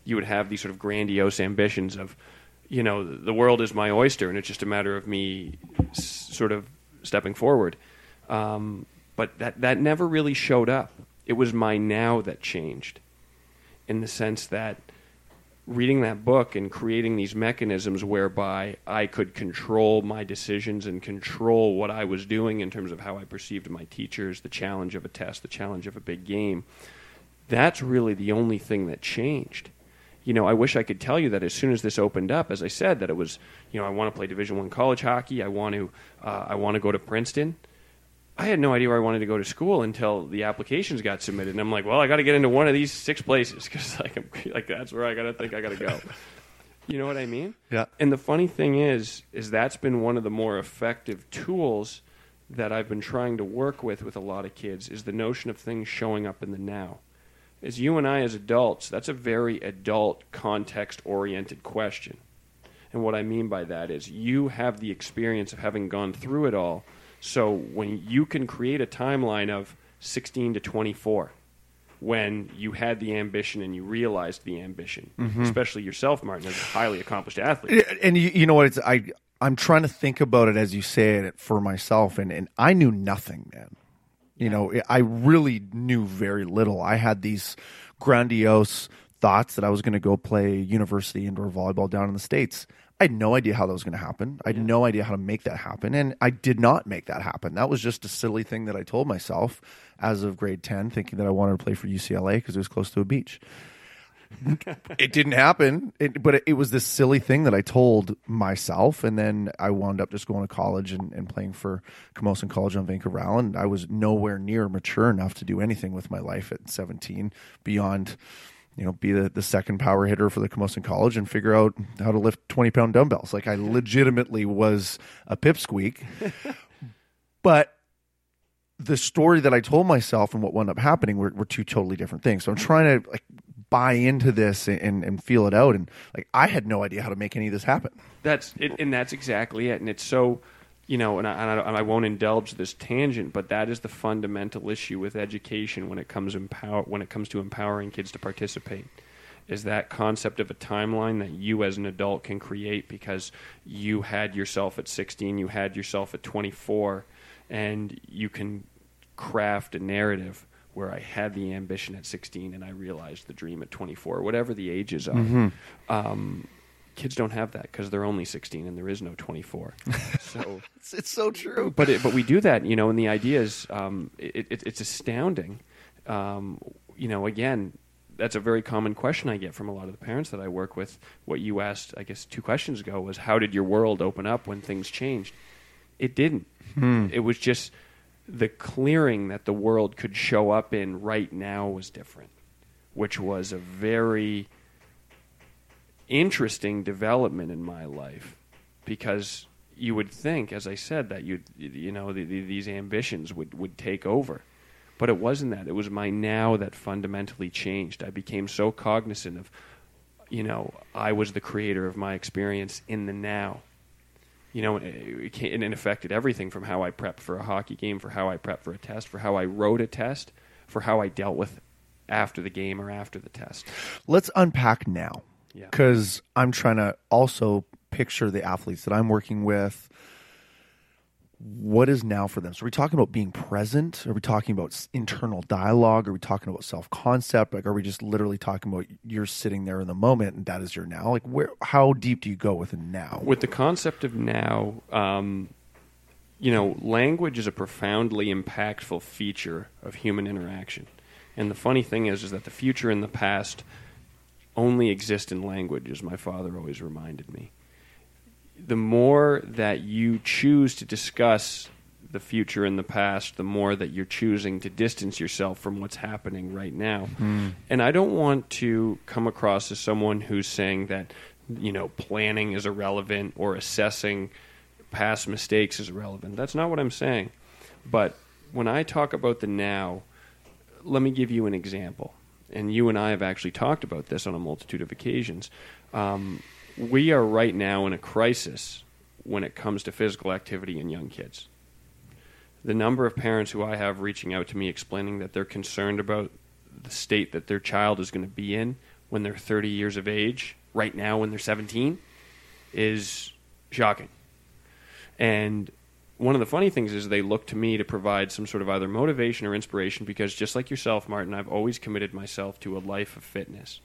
you would have these sort of grandiose ambitions of, you know, the world is my oyster, and it's just a matter of me s- sort of stepping forward. Um, but that that never really showed up. It was my now that changed, in the sense that reading that book and creating these mechanisms whereby I could control my decisions and control what I was doing in terms of how I perceived my teachers, the challenge of a test, the challenge of a big game. That's really the only thing that changed. You know, I wish I could tell you that as soon as this opened up, as I said, that it was, you know, I want to play Division One college hockey. I want to, uh, I want to go to Princeton. I had no idea where I wanted to go to school until the applications got submitted, and I'm like, well, I got to get into one of these six places because like, I'm, like that's where I got to think I got to go. you know what I mean? Yeah. And the funny thing is, is that's been one of the more effective tools that I've been trying to work with with a lot of kids is the notion of things showing up in the now. As you and I as adults, that's a very adult context oriented question. And what I mean by that is you have the experience of having gone through it all. So when you can create a timeline of 16 to 24, when you had the ambition and you realized the ambition, mm-hmm. especially yourself, Martin, as a highly accomplished athlete. And you, you know what? It's I. I'm trying to think about it as you say it for myself, and and I knew nothing, man. You know, I really knew very little. I had these grandiose thoughts that I was going to go play university indoor volleyball down in the states. I had no idea how that was going to happen. I had no idea how to make that happen, and I did not make that happen. That was just a silly thing that I told myself as of grade ten, thinking that I wanted to play for UCLA because it was close to a beach it didn't happen it, but it, it was this silly thing that i told myself and then i wound up just going to college and, and playing for camosun college on vancouver island i was nowhere near mature enough to do anything with my life at 17 beyond you know, be the, the second power hitter for the Camosun College and figure out how to lift 20 pound dumbbells. Like I legitimately was a pipsqueak. but the story that I told myself and what wound up happening were, were two totally different things. So I'm trying to like buy into this and, and feel it out. And like, I had no idea how to make any of this happen. That's it, and that's exactly it. And it's so, you know, and I, and I, I won't indulge this tangent, but that is the fundamental issue with education when it comes empower when it comes to empowering kids to participate. Is that concept of a timeline that you as an adult can create because you had yourself at 16, you had yourself at 24, and you can craft a narrative where I had the ambition at 16 and I realized the dream at 24, whatever the ages are. Um, kids don't have that because they're only 16 and there is no 24. so, It's, it's so true. but it, but we do that, you know, and the idea is um, it, it, it's astounding. Um, you know, again, that's a very common question I get from a lot of the parents that I work with. What you asked, I guess, two questions ago was, "How did your world open up when things changed?" It didn't. It was just the clearing that the world could show up in right now was different, which was a very interesting development in my life because you would think, as I said, that you you know the, the, these ambitions would would take over, but it wasn't that. It was my now that fundamentally changed. I became so cognizant of, you know, I was the creator of my experience in the now. You know, it, it, it affected everything from how I prepped for a hockey game, for how I prepped for a test, for how I wrote a test, for how I dealt with after the game or after the test. Let's unpack now. Yeah. Because I'm trying to also picture the athletes that I'm working with. What is now for them? So, are we talking about being present? Are we talking about internal dialogue? Are we talking about self concept? Like, are we just literally talking about you're sitting there in the moment and that is your now? Like, where? How deep do you go with a now? with the concept of now, um, you know, language is a profoundly impactful feature of human interaction. And the funny thing is, is that the future and the past only exist in language, as my father always reminded me. The more that you choose to discuss the future and the past, the more that you're choosing to distance yourself from what's happening right now. Hmm. And I don't want to come across as someone who's saying that, you know, planning is irrelevant or assessing past mistakes is irrelevant. That's not what I'm saying. But when I talk about the now, let me give you an example. And you and I have actually talked about this on a multitude of occasions. Um, we are right now in a crisis when it comes to physical activity in young kids. The number of parents who I have reaching out to me explaining that they're concerned about the state that their child is going to be in when they're 30 years of age, right now when they're 17, is shocking. And one of the funny things is they look to me to provide some sort of either motivation or inspiration because just like yourself, Martin, I've always committed myself to a life of fitness.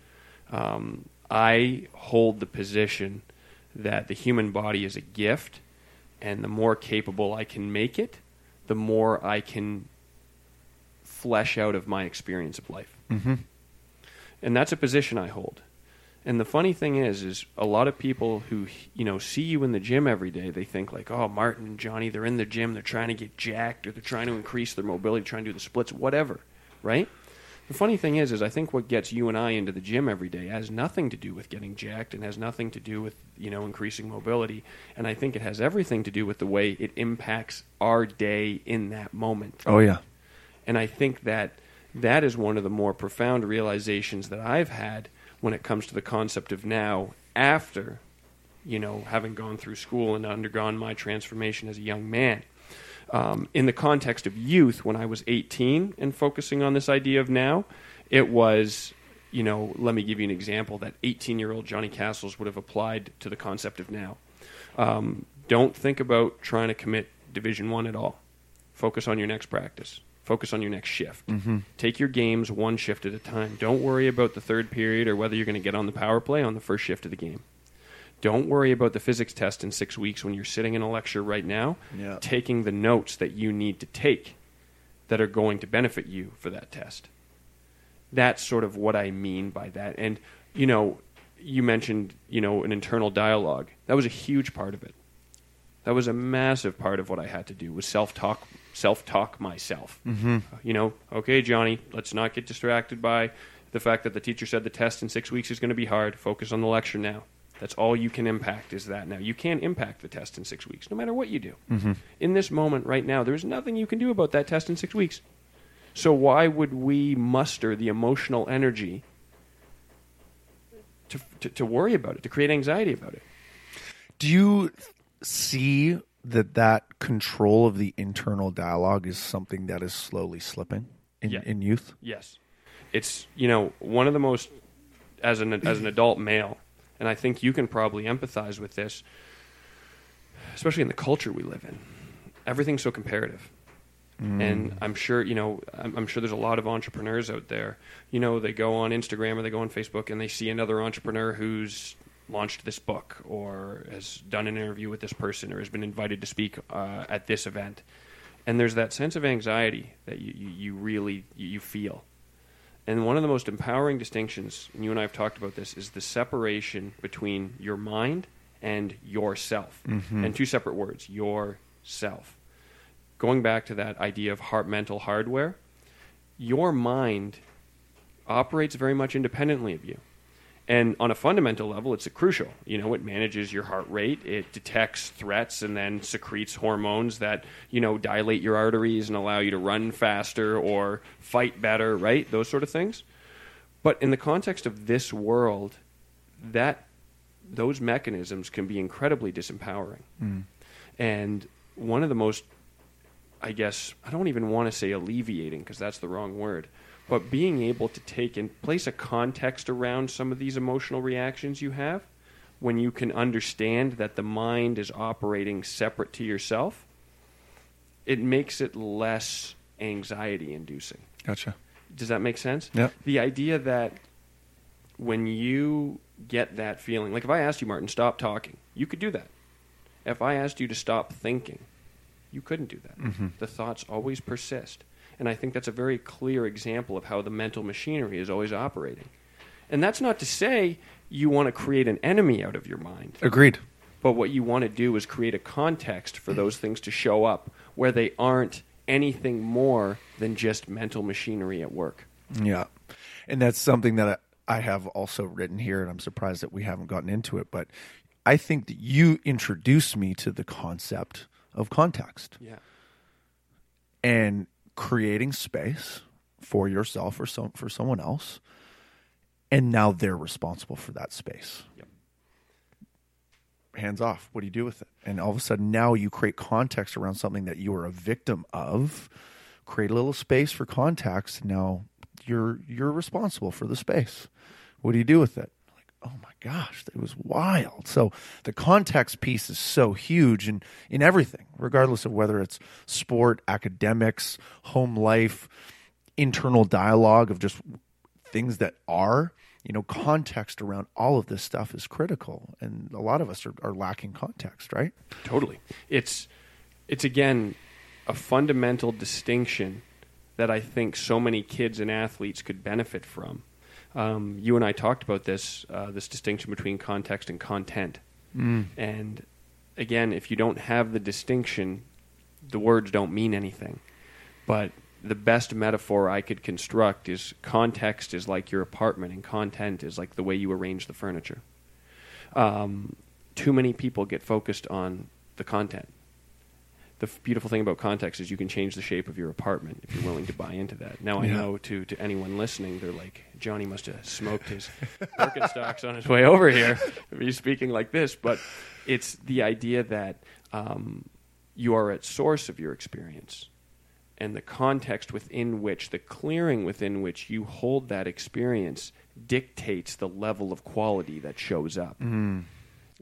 Um, I hold the position that the human body is a gift, and the more capable I can make it, the more I can flesh out of my experience of life. Mm-hmm. And that's a position I hold. And the funny thing is, is a lot of people who you know see you in the gym every day, they think like, oh, Martin and Johnny, they're in the gym, they're trying to get jacked, or they're trying to increase their mobility, trying to do the splits, whatever, right? The funny thing is, is I think what gets you and I into the gym every day has nothing to do with getting jacked, and has nothing to do with you know increasing mobility, and I think it has everything to do with the way it impacts our day in that moment. Oh yeah. And I think that that is one of the more profound realizations that I've had when it comes to the concept of now after, you know, having gone through school and undergone my transformation as a young man. Um, in the context of youth, when I was 18 and focusing on this idea of now, it was, you know, let me give you an example that 18 year old Johnny Castles would have applied to the concept of now. Um, don't think about trying to commit Division One at all. Focus on your next practice. Focus on your next shift. Mm-hmm. Take your games one shift at a time. Don't worry about the third period or whether you're going to get on the power play on the first shift of the game. Don't worry about the physics test in six weeks when you're sitting in a lecture right now, Yeah. taking the notes that you need to take that are going to benefit you for that test. That's sort of what I mean by that. And, you know, you mentioned, you know, an internal dialogue. That was a huge part of it. That was a massive part of what I had to do was self talk, self talk myself. Mm-hmm. You know, okay, Johnny, let's not get distracted by, The fact that the teacher said the test in six weeks is going to be hard, focus on the lecture now. That's all you can impact is that now. You can't impact the test in six weeks, no matter what you do. Mm-hmm. In this moment right now, there's nothing you can do about that test in six weeks. So why would we muster the emotional energy to, to, to worry about it, to create anxiety about it? Do you see that that control of the internal dialogue is something that is slowly slipping in, Yeah. in youth? Yes, it's you know one of the most as an as an adult male, and I think you can probably empathize with this, especially in the culture we live in. Everything's so comparative, mm. and I'm sure you know I'm, I'm sure there's a lot of entrepreneurs out there. You know, they go on Instagram or they go on Facebook and they see another entrepreneur who's launched this book or has done an interview with this person or has been invited to speak uh, at this event. And there's that sense of anxiety that you, you, you really you you feel. And one of the most empowering distinctions and you and i have talked about this is the separation between your mind and yourself. And two separate words yourself. Going back to that idea of heart mental hardware your mind operates very much independently of you and on a fundamental level, it's a crucial. You know, it manages your heart rate, it detects threats, and then secretes hormones that you know dilate your arteries and allow you to run faster or fight better. Right, those sort of things. But in the context of this world, that those mechanisms can be incredibly disempowering. Mm. And one of the most, I guess, I don't even want to say alleviating because that's the wrong word, but being able to take and place a context around some of these emotional reactions you have when you can understand that the mind is operating separate to yourself, it makes it less anxiety inducing. Gotcha. Does that make sense? Yep. The idea that when you get that feeling, like if I asked you, Martin, stop talking, you could do that. If I asked you to stop thinking, you couldn't do that. Mm-hmm. The thoughts always persist. And I think that's a very clear example of how the mental machinery is always operating. And that's not to say you want to create an enemy out of your mind. Agreed. But what you want to do is create a context for those things to show up where they aren't anything more than just mental machinery at work. Yeah. And that's something that I have also written here, and I'm surprised that we haven't gotten into it. But I think that you introduced me to the concept of context Yeah. and creating space for yourself or some, for someone else. And now they're responsible for that space. Yep. Hands off. What do you do with it? And all of a sudden, now you create context around something that you are a victim of. Create a little space for context. Now you're you're responsible for the space. What do you do with it? Oh my gosh, it was wild. So the context piece is so huge in in everything, regardless of whether it's sport, academics, home life, internal dialogue of just things that are. You know, context around all of this stuff is critical, and a lot of us are, are lacking context, right? Totally. It's it's again a fundamental distinction that I think so many kids and athletes could benefit from. Um, you and I talked about this uh, this distinction between context and content. And again, if you don't have the distinction, the words don't mean anything. But the best metaphor I could construct is context is like your apartment, and content is like the way you arrange the furniture. Um, too many people get focused on the content. The beautiful thing about context is you can change the shape of your apartment if you're willing to buy into that. Now I Yeah. know to to anyone listening, they're like, Johnny must have smoked his Birkenstocks on his way over here. He's speaking like this, but it's the idea that um, you are at source of your experience, and the context within which, the clearing within which you hold that experience, dictates the level of quality that shows up.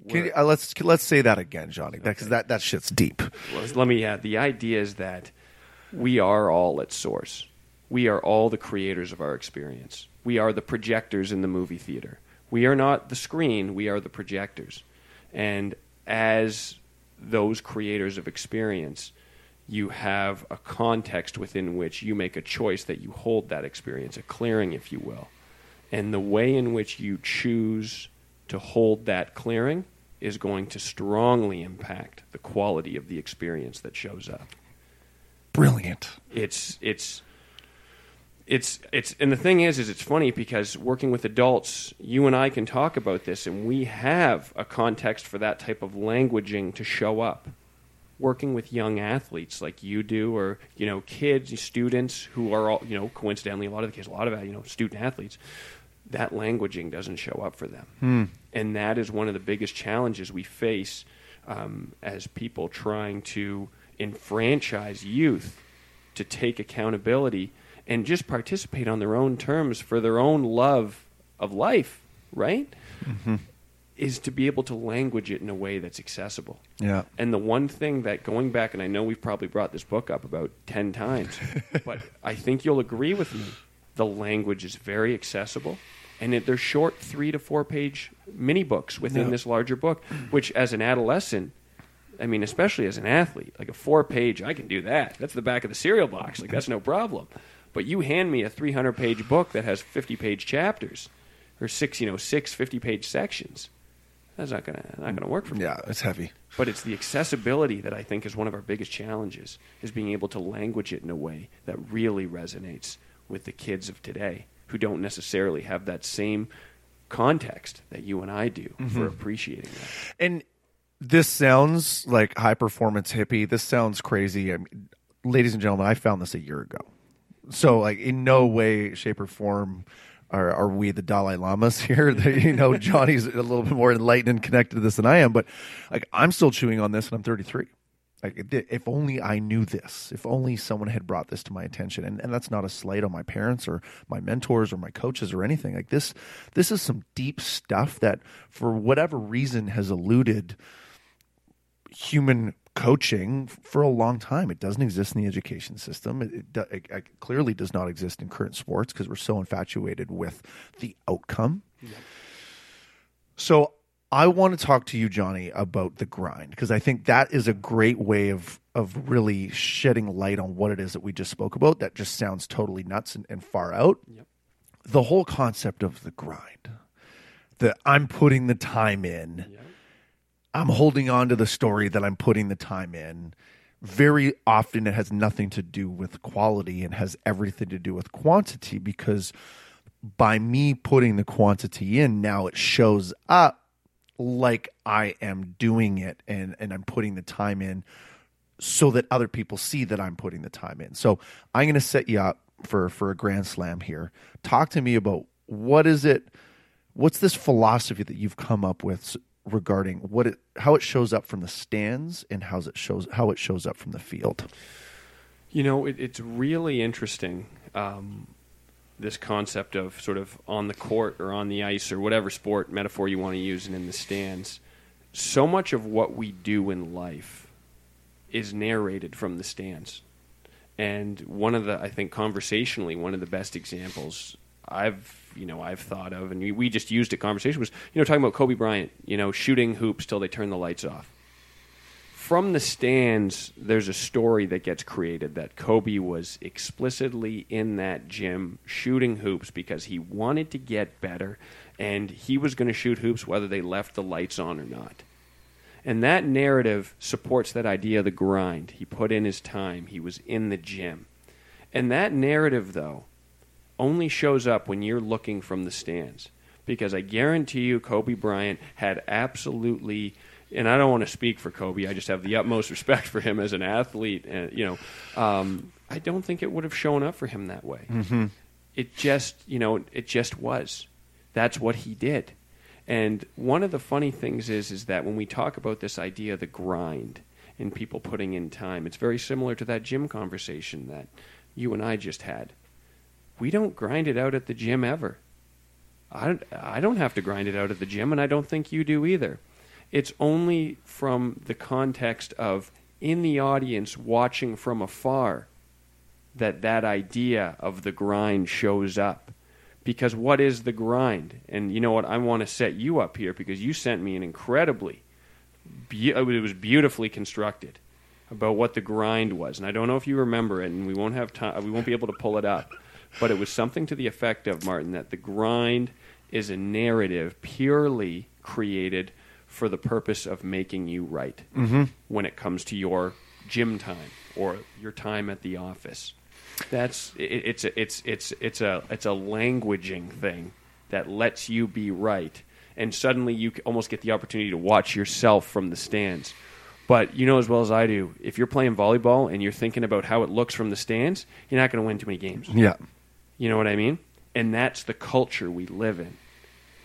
Can you, uh, let's let's say that again, Johnny, because that that shit's deep. Let me add the idea is that we are all at source. We are all the creators of our experience. We are the projectors in the movie theater. We are not the screen, we are the projectors. And as those creators of experience, you have a context within which you make a choice that you hold that experience, a clearing, if you will. And the way in which you choose to hold that clearing is going to strongly impact the quality of the experience that shows up. Brilliant. It's it's it's it's and the thing is is it's funny because working with adults you and I can talk about this and we have a context for that type of languaging to show up working with young athletes like you do or you know kids students who are all you know coincidentally a lot of the cases a lot of you know student athletes that languaging doesn't show up for them and that is one of the biggest challenges we face um, as people trying to enfranchise youth to take accountability and just participate on their own terms for their own love of life, right? Is to be able to language it in a way that's accessible. Yeah. And the one thing that going back, and I know we've probably brought this book up about 10 times, but I think you'll agree with me. The language is very accessible, and it, they're short three to four page mini books within this larger book, which as an adolescent, I mean, especially as an athlete, like a four page, I can do that. That's the back of the cereal box. Like, that's no problem. But you hand me a 300 page book that has 50 page chapters or six, you know, six 50 page sections. That's not going to not gonna work for me Yeah, it's heavy. but it's the accessibility that I think is one of our biggest challenges is being able to language it in a way that really resonates with the kids of today who don't necessarily have that same context that you and I do for mm-hmm. appreciating that. And this sounds like high performance hippie. This sounds crazy. I mean, ladies and gentlemen, I found this a year ago. So, like, in no way, shape, or form are, are we the Dalai Lamas here. you know, Johnny's a little bit more enlightened and connected to this than I am. But, like, I'm still chewing on this and I'm 33. Like, if only I knew this, if only someone had brought this to my attention. And, and that's not a slight on my parents or my mentors or my coaches or anything. Like, this, this is some deep stuff that, for whatever reason, has eluded human coaching for a long time. It doesn't exist in the education system. It, it, it, it clearly does not exist in current sports because we're so infatuated with the outcome. So I want to talk to you, Johnny, about the grind because I think that is a great way of of really shedding light on what it is that we just spoke about. That just sounds totally nuts and, and far out. Yep. The whole concept of the grind, that I'm putting the time in. I'm holding on to the story that I'm putting the time in. Very often it has nothing to do with quality and has everything to do with quantity because by me putting the quantity in, now it shows up like I am doing it and, and I'm putting the time in so that other people see that I'm putting the time in. So I'm going to set you up for, for a grand slam here. Talk to me about what is it, what's this philosophy that you've come up with regarding what it, how it shows up from the stands and how's it shows, how it shows up from the field. You know, it, it's really interesting. Um, this concept of sort of on the court or on the ice or whatever sport metaphor you want to use and in the stands. So much of what we do in life is narrated from the stands. And one of the, I think, conversationally, one of the best examples I've, you know, I've thought of, and we, just used it conversation was, you know, talking about Kobe Bryant, you know, shooting hoops till they turn the lights off from the stands, there's a story that gets created that Kobe was explicitly in that gym shooting hoops because he wanted to get better and he was going to shoot hoops whether they left the lights on or not. And that narrative supports that idea of the grind. He put in his time, he was in the gym. And that narrative, though, only shows up when you're looking from the stands. Because I guarantee you, Kobe Bryant had absolutely, and I don't want to speak for Kobe, I just have the utmost respect for him as an athlete. And, you know, um, I don't think it would have shown up for him that way. It just, you know, it just was. That's what he did. And one of the funny things is, is that when we talk about this idea of the grind and people putting in time, it's very similar to that gym conversation that you and I just had. We don't grind it out at the gym ever. I don't, I don't have to grind it out at the gym, and I don't think you do either. It's only from the context of in the audience watching from afar that that idea of the grind shows up. Because what is the grind? And you know what? I want to set you up here because you sent me an incredibly, be- it was beautifully constructed about what the grind was. And I don't know if you remember it, and we won't have time. We won't be able to pull it up. But it was something to the effect of Martin that the grind is a narrative purely created for the purpose of making you right mm-hmm. when it comes to your gym time or your time at the office. That's it, it's a, it's it's it's a it's a languaging thing that lets you be right, and suddenly you almost get the opportunity to watch yourself from the stands. But you know as well as I do, if you're playing volleyball and you're thinking about how it looks from the stands, you're not going to win too many games. Yeah. You know what I mean? And that's the culture we live in.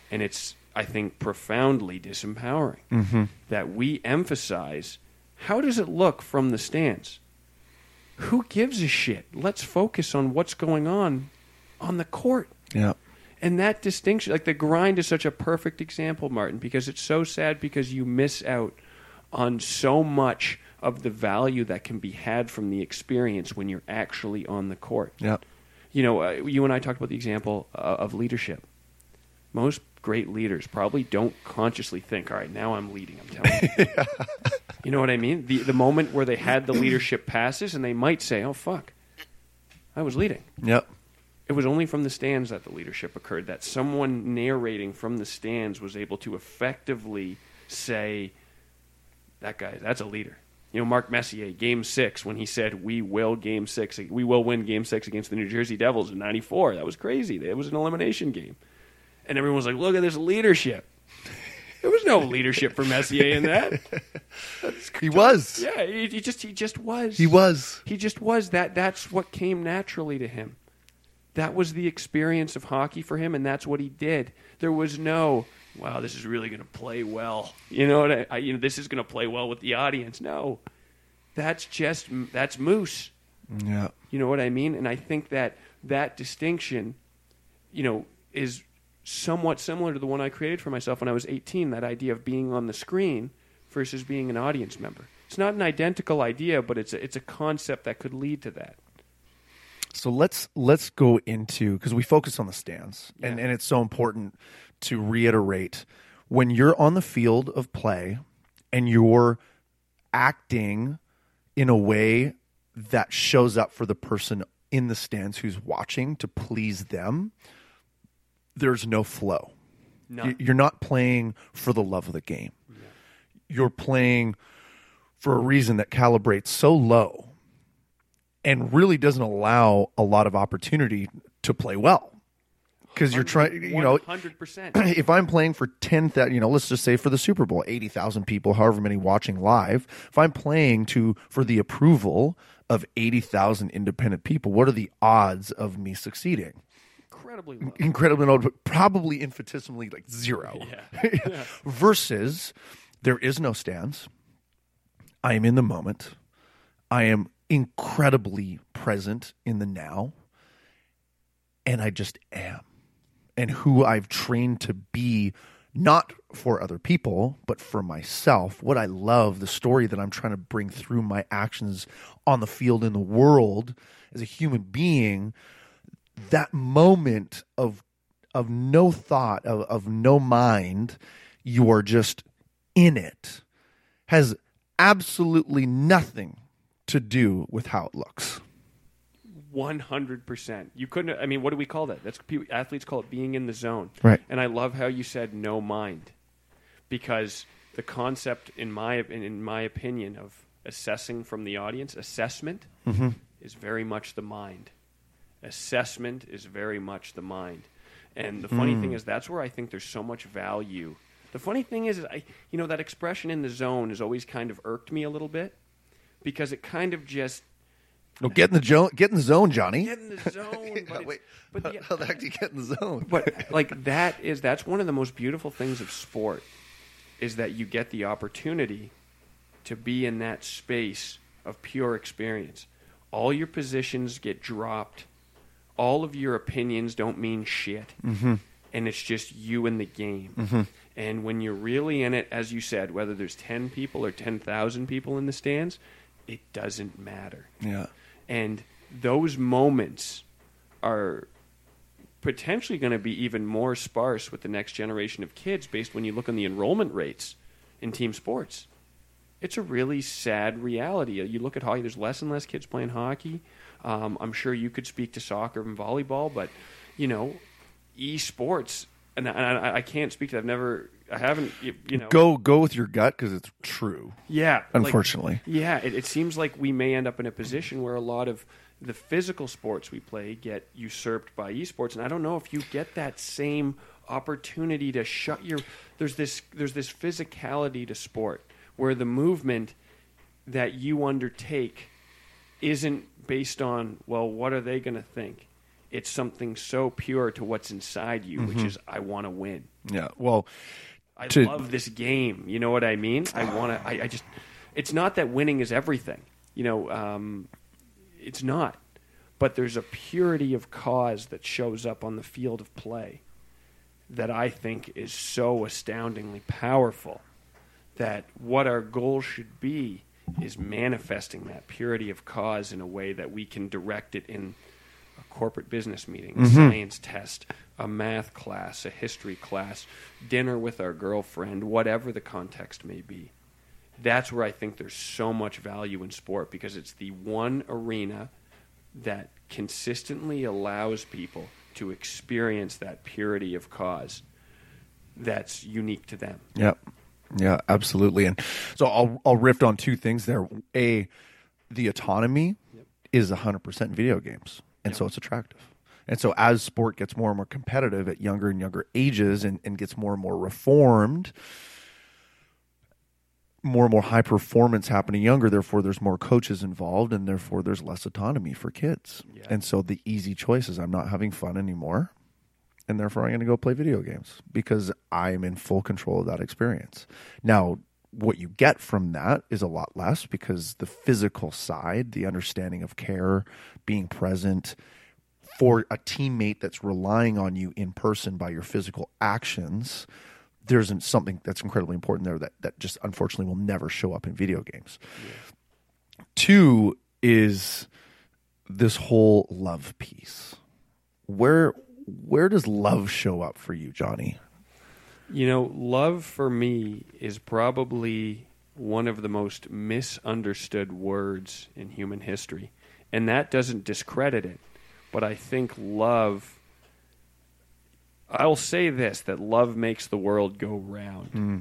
And it's, I think, profoundly disempowering that we emphasize how does it look from the stands? Who gives a shit? Let's focus on what's going on on the court. Yeah. And that distinction, like the grind is such a perfect example, Martin, because it's so sad because you miss out on so much of the value that can be had from the experience when you're actually on the court Yeah. you know, uh, you and I talked about the example uh, of leadership. Most great leaders probably don't consciously think, "All right, now I'm leading." I'm telling you. You know what I mean? The the moment where they had the leadership passes, and they might say, "Oh fuck, I was leading." Yep. It was only from the stands that the leadership occurred. That someone narrating from the stands was able to effectively say, "That guy, that's a leader." You know, Mark Messier, Game Six, when he said, "We will Game Six, we will win Game Six against the New Jersey Devils in '94." That was crazy. It was an elimination game, and everyone was like, "Look at this leadership." There was no leadership for Messier in that. He was. Yeah, he, he just he just was. He was. He just was that. That's what came naturally to him. That was the experience of hockey for him, and that's what he did. There was no, wow, this is really going to play well. You know what? I, I, you know, this is going to play well with the audience. No, that's just that's Moose. Yeah. You know what I mean? And I think that that distinction, you know, is somewhat similar to the one I created for myself when I was 18. That idea of being on the screen versus being an audience member. It's not an identical idea, but it's a, it's a concept that could lead to that. So let's let's go into because we focus on the stands, and Yeah. and it's so important to reiterate when you're on the field of play and you're acting in a way that shows up for the person in the stands who's watching to please them. There's no flow. You're not playing for the love of the game. You're playing for a reason that calibrates so low and really doesn't allow a lot of opportunity to play well. Because you're trying, you know, hundred percent. if I'm playing for 10,000, you know, let's just say for the Super Bowl, 80,000 people, however many watching live, if I'm playing to for the approval of 80,000 independent people, what are the odds of me succeeding? Incredibly low. incredibly low, but probably infinitesimally like zero. Versus there is no stands. I am in the moment. I am incredibly present in the now. And I just am. And who I've trained to be, not for other people, but for myself. What I love, the story that I'm trying to bring through my actions on the field in the world as a human being that moment of of no thought of, of no mind you are just in it has absolutely nothing to do with how it looks One hundred percent. You couldn't. I mean, what do we call that? That's athletes call it being in the zone. Right. And I love how you said no mind, because the concept, in my in, in my opinion, of assessing from the audience, assessment mm-hmm. is very much the mind. Assessment is very much the mind. And the funny thing hmm. is, that's where I think there's so much value. The funny thing is, is I, you know, that expression in the zone has always kind of irked me a little bit because it kind of just no get in the jo- get in the zone johnny get in the zone. But, Wait, but the- how the heck do you get in the zone but like that is that's one of the most beautiful things of sport is that you get the opportunity to be in that space of pure experience. All your positions get dropped. All of your opinions don't mean shit. Mm-hmm. And it's just you and the game. And when you're really in it, as you said, whether there's 10 people or 10,000 people in the stands, it doesn't matter. yeah And those moments are potentially going to be even more sparse with the next generation of kids based when you look on the enrollment rates in team sports. It's a really sad reality. You look at hockey, there's less and less kids playing hockey. Um, I'm sure you could speak to soccer and volleyball, but, you know, esports and I, I, can't speak to. That. I've never. I haven't. You, you know. Go go with your gut because it's true. Yeah. like- Unfortunately. yeah. It, it seems like we may end up in a position where a lot of the physical sports we play get usurped by esports, and I don't know if you get that same opportunity to shut your. There's this. There's this physicality to sport where the movement that you undertake isn't based on well, what are they going to think? It's something so pure to what's inside you, which is I want to win. Yeah. Well, I To- love this game. You know what I mean? I want to. I, I just. It's not that winning is everything. You know, um, it's not. But there's a purity of cause that shows up on the field of play that I think is so astoundingly powerful. That what our goal should be is manifesting that purity of cause in a way that we can direct it in a corporate business meeting, a mm-hmm. science test, a math class, a history class, dinner with our girlfriend, whatever the context may be. That's where I think there's so much value in sport because it's the one arena that consistently allows people to experience that purity of cause that's unique to them. Yeah, yeah, absolutely. And so I'll I'll riff on two things there. A, the autonomy is hundred percent video games, and so it's attractive. And so as sport gets more and more competitive at younger and younger ages, and, and gets more and more reformed, more and more high performance happening younger. Therefore, there's more coaches involved, and therefore there's less autonomy for kids. Yeah. And so the easy choice is I'm not having fun anymore and therefore I'm going to go play video games because I'm in full control of that experience. Now, what you get from that is a lot less because the physical side, the understanding of care, being present for a teammate that's relying on you in person by your physical actions, there's something that's incredibly important there that, that just unfortunately will never show up in video games. Two is this whole love piece. Where where does love show up for you, Johnny? You know, love for me is probably one of the most misunderstood words in human history. And that doesn't discredit it. But I think love, I'll say this that love makes the world go round. Hmm.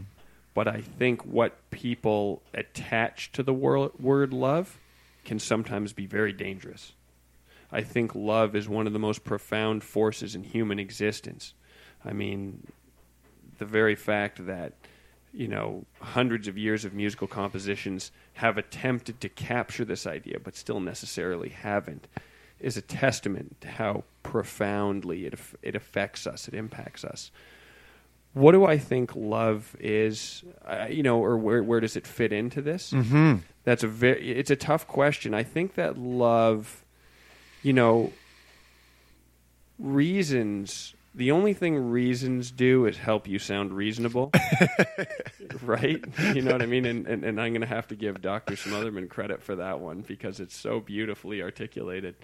But I think what people attach to the word love can sometimes be very dangerous. I think love is one of the most profound forces in human existence. I mean, the very fact that you know hundreds of years of musical compositions have attempted to capture this idea but still necessarily haven't is a testament to how profoundly it it affects us it impacts us what do i think love is uh, you know or where where does it fit into this mm-hmm. that's a very it's a tough question i think that love you know reasons the only thing reasons do is help you sound reasonable. Right? You know what i mean? And, and, and i'm going to have to give dr Smothermon credit for that one because it's so beautifully articulated.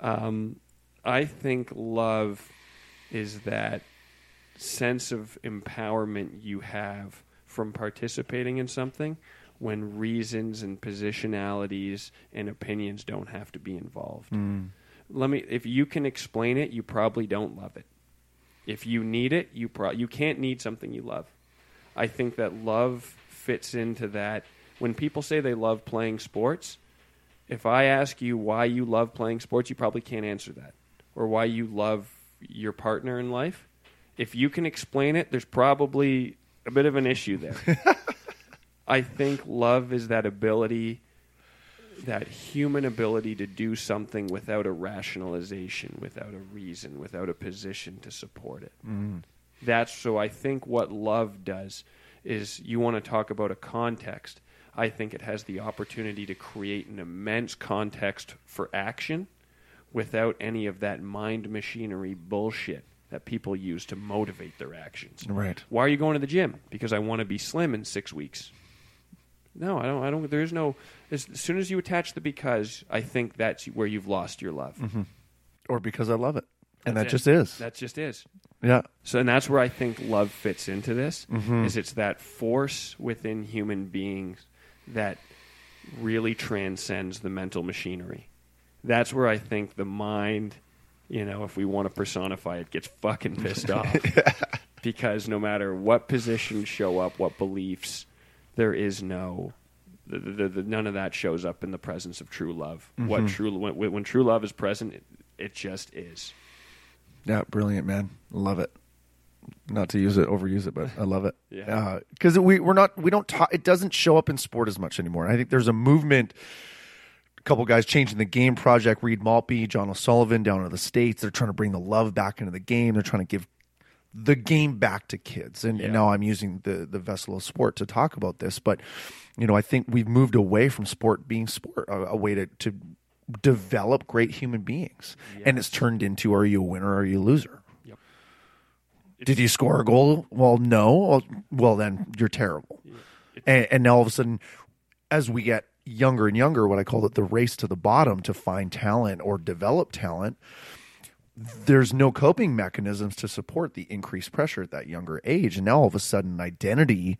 Um, i think love is that sense of empowerment you have from participating in something when reasons and positionalities and opinions don't have to be involved let me if you can explain it you probably don't love it. If you need it you pro- you can't need something you love. I think that love fits into that. When people say they love playing sports if i ask you why you love playing sports you probably can't answer that. Or why you love your partner in life. If you can explain it there's probably a bit of an issue there. I think love is that ability that human ability to do something without a rationalization, without a reason, without a position to support it. Mm. That's so I think what love does is you want to talk about a context. I think it has the opportunity to create an immense context for action without any of that mind machinery bullshit that people use to motivate their actions. Right. Why are you going to the gym? Because I want to be slim in 6 weeks. No, I don't. I don't. There's no. As, as soon as you attach the because, I think that's where you've lost your love. Or because I love it. And that That's just is. That just is. yeah. So, and that's where I think love fits into this. Mm-hmm. Is it's that force within human beings that really transcends the mental machinery. That's where I think the mind, you know, if we want to personify it, gets fucking pissed off. because no matter what positions show up, what beliefs, there is no. The, the, the, none of that shows up in the presence of true love. What mm-hmm. true when, when true love is present, it, it just is. Yeah, brilliant, man. Love it. Not to use it, overuse it, but I love it. Yeah. Uh, because we we're not we don't talk. It doesn't show up in sport as much anymore. I think there's a movement. A couple guys changing the game. Project Reed Maltbie, John O'Sullivan down in the states. They're trying to bring the love back into the game. They're trying to give the game back to kids. And, and now I'm using the the vessel of sport to talk about this. But you know, I think we've moved away from sport being sport, a, a way to to develop great human beings, and it's turned into: Are you a winner? or Are you a loser? Yep. Did you score a goal? Well, no. Well, well then you're terrible. And, and now all of a sudden, as we get younger and younger, what I call it the race to the bottom to find talent or develop talent, there's no coping mechanisms to support the increased pressure at that younger age. And now all of a sudden, identity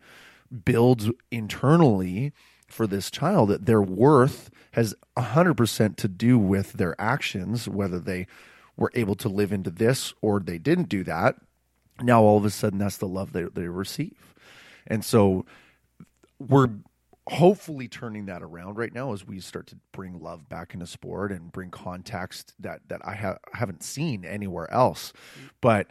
builds internally for this child that their worth has 100% to do with their actions, whether they were able to live into this or they didn't do that. Now all of a sudden, that's the love they, they receive. And so we're hopefully turning that around right now as we start to bring love back into sport and bring context that that I ha- haven't seen anywhere else. But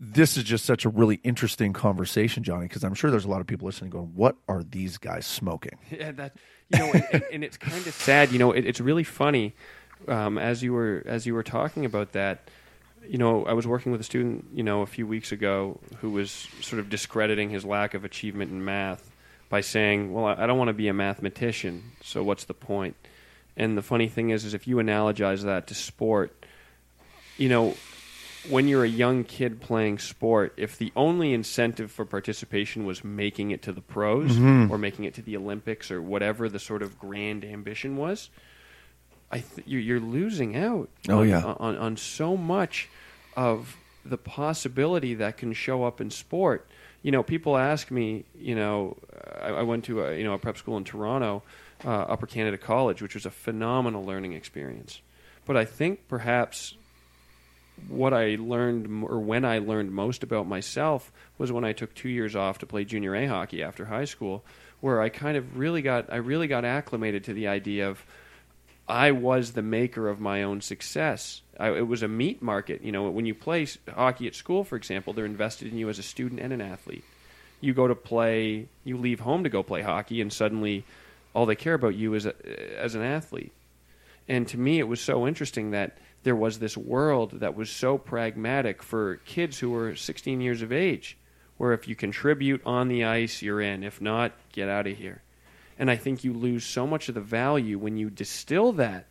this is just such a really interesting conversation, Johnny, because I'm sure there's a lot of people listening going, "What are these guys smoking?" Yeah, that you know, and, and, and it's kind of sad. You know, it, it's really funny. Um, as you were as you were talking about that, you know, I was working with a student, you know, a few weeks ago who was sort of discrediting his lack of achievement in math by saying, "Well, I don't want to be a mathematician, so what's the point?" And the funny thing is, is if you analogize that to sport, you know, when you're a young kid playing sport, if the only incentive for participation was making it to the pros mm-hmm. or making it to the Olympics or whatever the sort of grand ambition was, I th- you're, you're losing out. Oh, on, yeah. on on so much of the possibility that can show up in sport. You know, people ask me. You know, I, I went to a you know a prep school in Toronto, uh, Upper Canada College, which was a phenomenal learning experience. But I think perhaps what I learned, or when I learned most about myself, was when I took two years off to play junior A hockey after high school, where I kind of really got, I really got acclimated to the idea of I was the maker of my own success. I, it was a meat market. You know, when you play hockey at school, for example, they're invested in you as a student and an athlete. You go to play, you leave home to go play hockey, and suddenly all they care about you is a, as an athlete. And to me, it was so interesting that there was this world that was so pragmatic for kids who were 16 years of age, where if you contribute on the ice, you're in. If not, get out of here. And I think you lose so much of the value when you distill that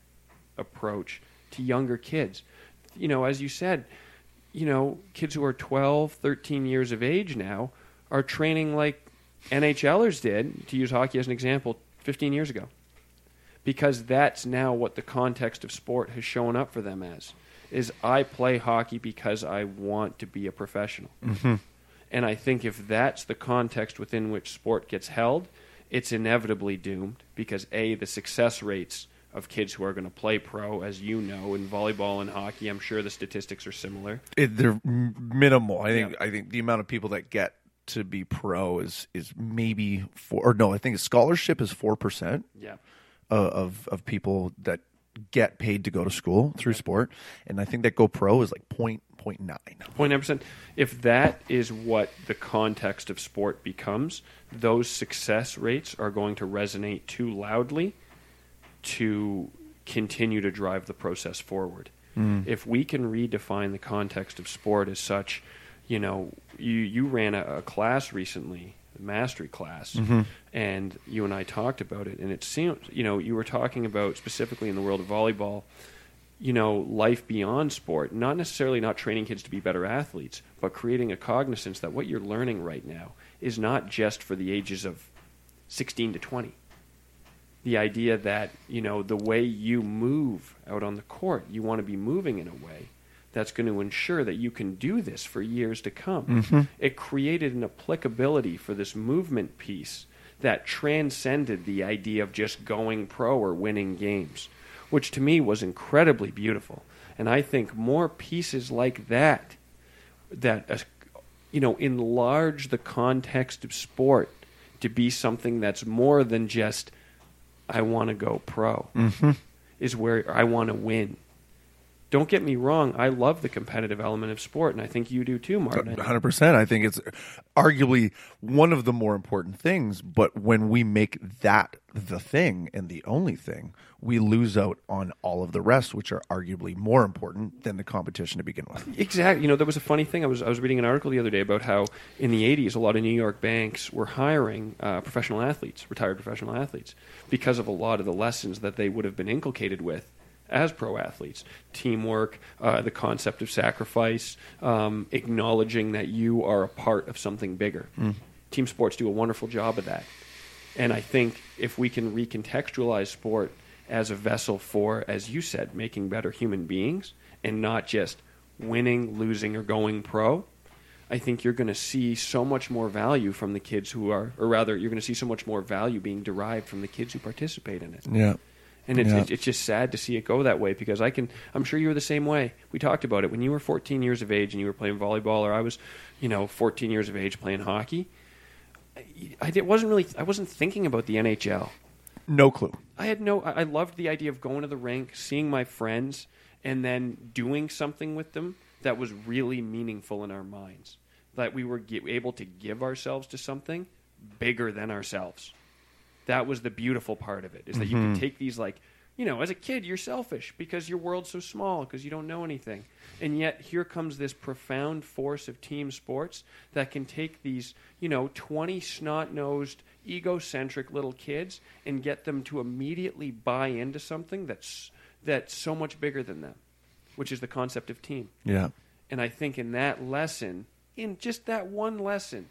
approach to younger kids. You know, as you said, you know, kids who are 12, 13 years of age now are training like NHLers did, to use hockey as an example, 15 years ago because that's now what the context of sport has shown up for them as is I play hockey because I want to be a professional. Mm-hmm. And I think if that's the context within which sport gets held, it's inevitably doomed because a the success rates of kids who are going to play pro as you know in volleyball and hockey, I'm sure the statistics are similar. It, they're minimal. I think. Yeah. I think the amount of people that get to be pro is is maybe four. Or no, I think scholarship is four percent. Yeah. of of people that get paid to go to school through sport, and I think that go pro is like point point nine. Point nine percent. If that is what the context of sport becomes, those success rates are going to resonate too loudly to continue to drive the process forward. Mm. If we can redefine the context of sport as such, you know, you you ran a, a class recently, a mastery class, mm-hmm. and you and I talked about it, and it seemed, you know, you were talking about specifically in the world of volleyball you know, life beyond sport, not necessarily not training kids to be better athletes, but creating a cognizance that what you're learning right now is not just for the ages of 16 to 20. The idea that, you know, the way you move out on the court, you want to be moving in a way that's going to ensure that you can do this for years to come. It created an applicability for this movement piece that transcended the idea of just going pro or winning games, which to me was incredibly beautiful. And I think more pieces like that that uh, you know, enlarge the context of sport to be something that's more than just I want to go pro. Mm-hmm. Is where I want to win. Don't get me wrong. I love the competitive element of sport, and I think you do too, Martin. Hundred percent. I think it's arguably one of the more important things. But when we make that the thing and the only thing, we lose out on all of the rest, which are arguably more important than the competition to begin with. Exactly. You know, there was a funny thing. I was I was reading an article the other day about how in the '80s, a lot of New York banks were hiring uh, professional athletes, retired professional athletes, because of a lot of the lessons that they would have been inculcated with as pro athletes teamwork, uh, the concept of sacrifice, um, acknowledging that you are a part of something bigger. Mm. Team sports do a wonderful job of that. And I think if we can recontextualize sport as a vessel for, as you said, making better human beings and not just winning, losing, or going pro, I think you're going to see so much more value from the kids who are, or rather, you're going to see so much more value being derived from the kids who participate in it. Yeah. And it's, Yeah. it's, it's just sad to see it go that way because I can, I'm sure you were the same way. We talked about it when you were 14 years of age and you were playing volleyball, or I was, you know, 14 years of age playing hockey. I, I did, wasn't really, I wasn't thinking about the NHL. No clue. I had no. I loved the idea of going to the rink, seeing my friends, and then doing something with them that was really meaningful in our minds. That we were able to give ourselves to something bigger than ourselves. That was the beautiful part of it. Is that you could mm-hmm. take these like, you know, as a kid you're selfish because your world's so small because you don't know anything, and yet here comes this profound force of team sports that can take these, you know, twenty snot-nosed, egocentric little kids and get them to immediately buy into something that's that's so much bigger than them, which is the concept of team. Yeah. And I think in that lesson, in just that one lesson,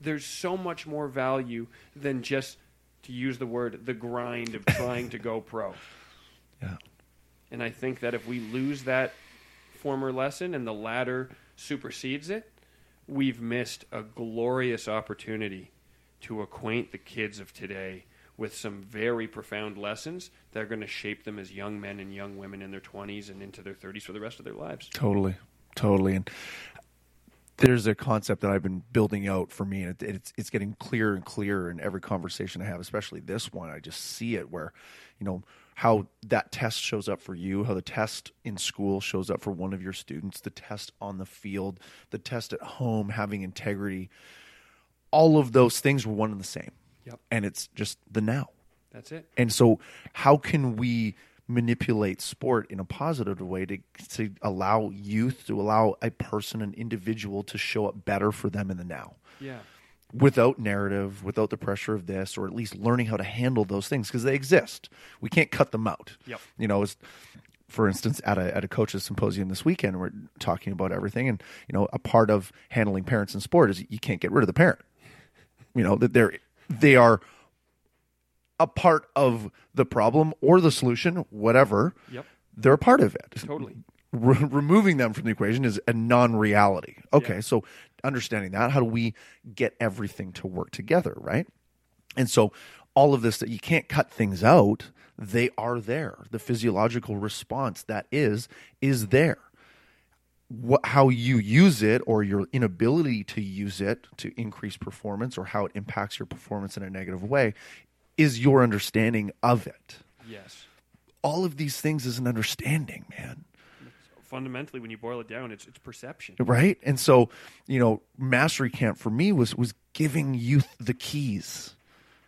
there's so much more value than just, to use the word, the grind of trying to go pro. Yeah. And I think that if we lose that former lesson and the latter supersedes it, we've missed a glorious opportunity to acquaint the kids of today with some very profound lessons that are going to shape them as young men and young women in their 20s and into their 30s for the rest of their lives. Totally, totally. And there's a concept that I've been building out for me, and it, it's it's getting clearer and clearer in every conversation I have, especially this one. I just see it where, you know, how that test shows up for you, how the test in school shows up for one of your students, the test on the field, the test at home, having integrity. All of those things were one and the same. Yep. And it's just the now. That's it. And so, how can we manipulate sport in a positive way to to allow youth, to allow a person, an individual, to show up better for them in the now, Yeah. without narrative, without the pressure of this, or at least learning how to handle those things because they exist. We can't cut them out. Yep. You know, it's, for instance, at a at a coaches symposium this weekend, we're talking about everything, and you know, a part of handling parents in sport is you can't get rid of the parent. You know that they're they are a part of the problem or the solution, whatever. Yep. They're a part of it. Totally. Re- removing them from the equation is a non-reality. Okay, Yeah. so understanding that, how do we get everything to work together, right? And so all of this that you can't cut things out, they are there. The physiological response that is is there. What how you use it or your inability to use it to increase performance or how it impacts your performance in a negative way is your understanding of it. Yes. All of these things is an understanding, man. Fundamentally, when you boil it down, it's it's perception. right and so you know mastery camp for me was was giving youth the keys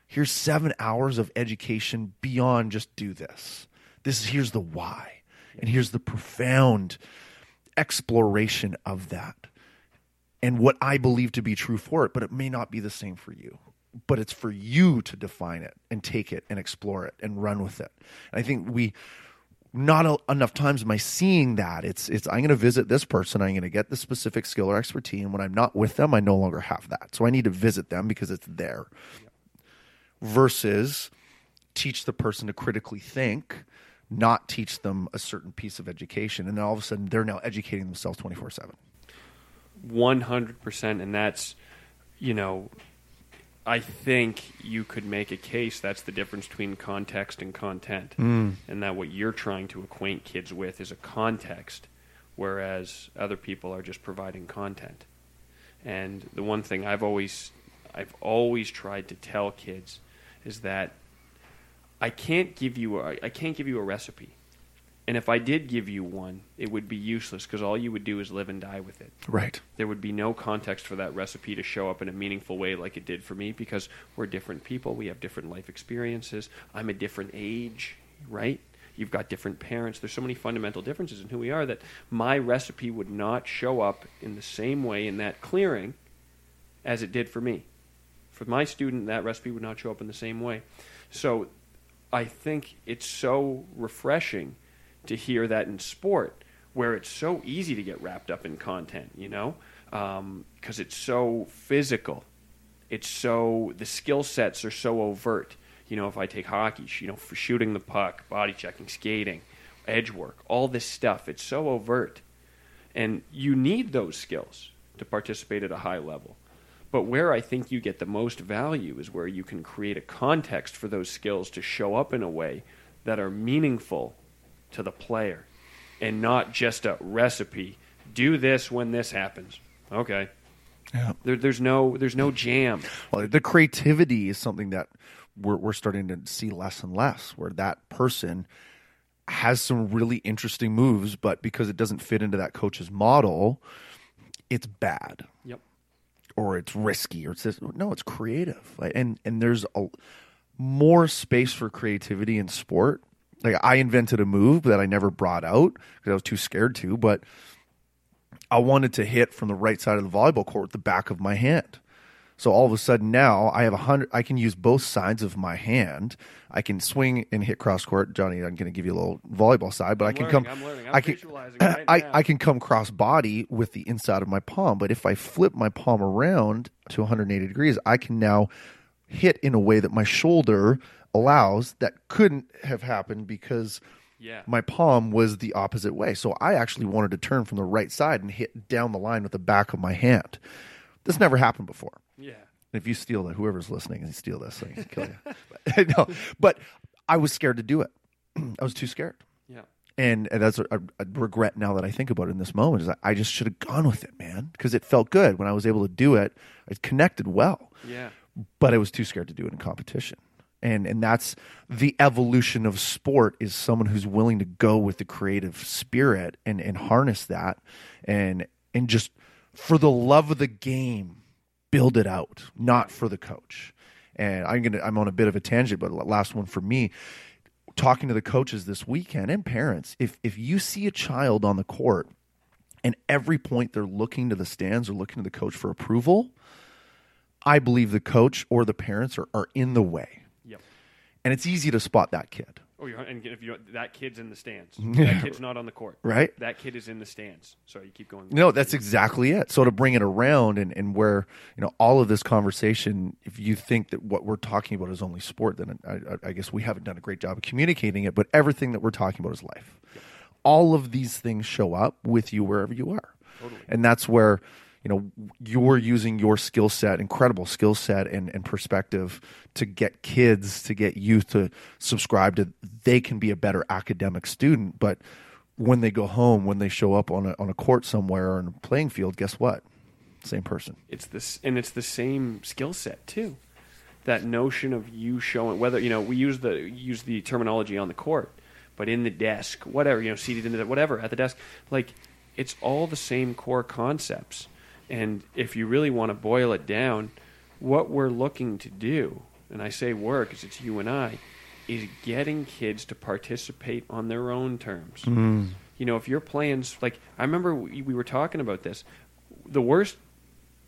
here's seven hours of education beyond just do this this is here's the why and here's the profound exploration of that and what i believe to be true for it but it may not be the same for you but it's for you to define it and take it and explore it and run with it and i think we not a, enough times am I seeing that. It's it's I'm going to visit this person. I'm going to get the specific skill or expertise, and when I'm not with them, I no longer have that. So I need to visit them because it's there. Versus teach the person to critically think, not teach them a certain piece of education, and then all of a sudden they're now educating themselves 24 seven. One hundred percent, and that's you know, I think you could make a case that's the difference between context and content, Mm. and that what you're trying to acquaint kids with is a context, whereas other people are just providing content. And the one thing I've always I've always tried to tell kids is that I can't give you a, I can't give you a recipe. And if I did give you one, it would be useless because all you would do is live and die with it. Right. There would be no context for that recipe to show up in a meaningful way like it did for me because we're different people. We have different life experiences. I'm a different age, right? You've got different parents. There's so many fundamental differences in who we are that my recipe would not show up in the same way in that clearing as it did for me. For my student, that recipe would not show up in the same way. So I think it's so refreshing to hear that in sport, where it's so easy to get wrapped up in content, you know, because um, it's so physical. It's so the skill sets are so overt. You know, if I take hockey, you know, for shooting the puck, body checking, skating, edge work, all this stuff, it's so overt, and you need those skills to participate at a high level. But where I think you get the most value is where you can create a context for those skills to show up in a way that are meaningful to the player and not just a recipe. Do this when this happens. Okay. Yeah. There, there's no there's no jam. Well, the creativity is something that we're we're starting to see less and less, where that person has some really interesting moves, but because it doesn't fit into that coach's model, it's bad. Yep. Or it's risky, or it's this. No, it's creative, and and there's a more space for creativity in sport. Like I invented a move that I never brought out because I was too scared to, but I wanted to hit from the right side of the volleyball court with the back of my hand. So all of a sudden now I have a hundred. I can use both sides of my hand. I can swing and hit cross court. Johnny, I'm going to give you a little volleyball side, but I'm I can learning, come. I'm learning. I'm I can. right I, now. I can come cross body with the inside of my palm. But if I flip my palm around to 180 degrees, I can now hit in a way that my shoulder allows. That couldn't have happened because Yeah. my palm was the opposite way. So I actually wanted to turn from the right side and hit down the line with the back of my hand. This never happened before. Yeah. If you steal that, whoever's listening, and steal this, I can kill you. but, no, but I was scared to do it. I was too scared, Yeah. and, and that's a, a regret now that I think about it in this moment. Is I, I just should have gone with it, man, because it felt good when I was able to do it. It connected well, Yeah. but I was too scared to do it in competition. And and that's the evolution of sport is someone who's willing to go with the creative spirit and and harness that and and just for the love of the game build it out, not for the coach. And I'm gonna I'm on a bit of a tangent, but last one for me. Talking to the coaches this weekend and parents, if if you see a child on the court and every point they're looking to the stands or looking to the coach for approval, I believe the coach or the parents are, are in the way. And it's easy to spot that kid. Oh, you're, and if you that kid's in the stands. That kid's not on the court. Right. That kid is in the stands. Sorry, you keep going. No, that's exactly it. So to bring it around and, and where, you know, all of this conversation, if you think that what we're talking about is only sport, then I, I, I guess we haven't done a great job of communicating it, but everything that we're talking about is life. All of these things show up with you wherever you are. Totally. And that's where, you know, you're using your skill set, incredible skill set and, and perspective to get kids, to get youth to subscribe to they can be a better academic student. But when they go home, when they show up on a, on a court somewhere or on a playing field, guess what? Same person. it's this and it's the same skill set too that notion of you showing whether you know we use the use the terminology on the court but in the desk whatever you know seated in the whatever at the desk like it's all the same core concepts and if you really want to boil it down what we're looking to do and i say we're because it's you and i is getting kids to participate on their own terms mm. you know if your plans, like i remember we, we were talking about this the worst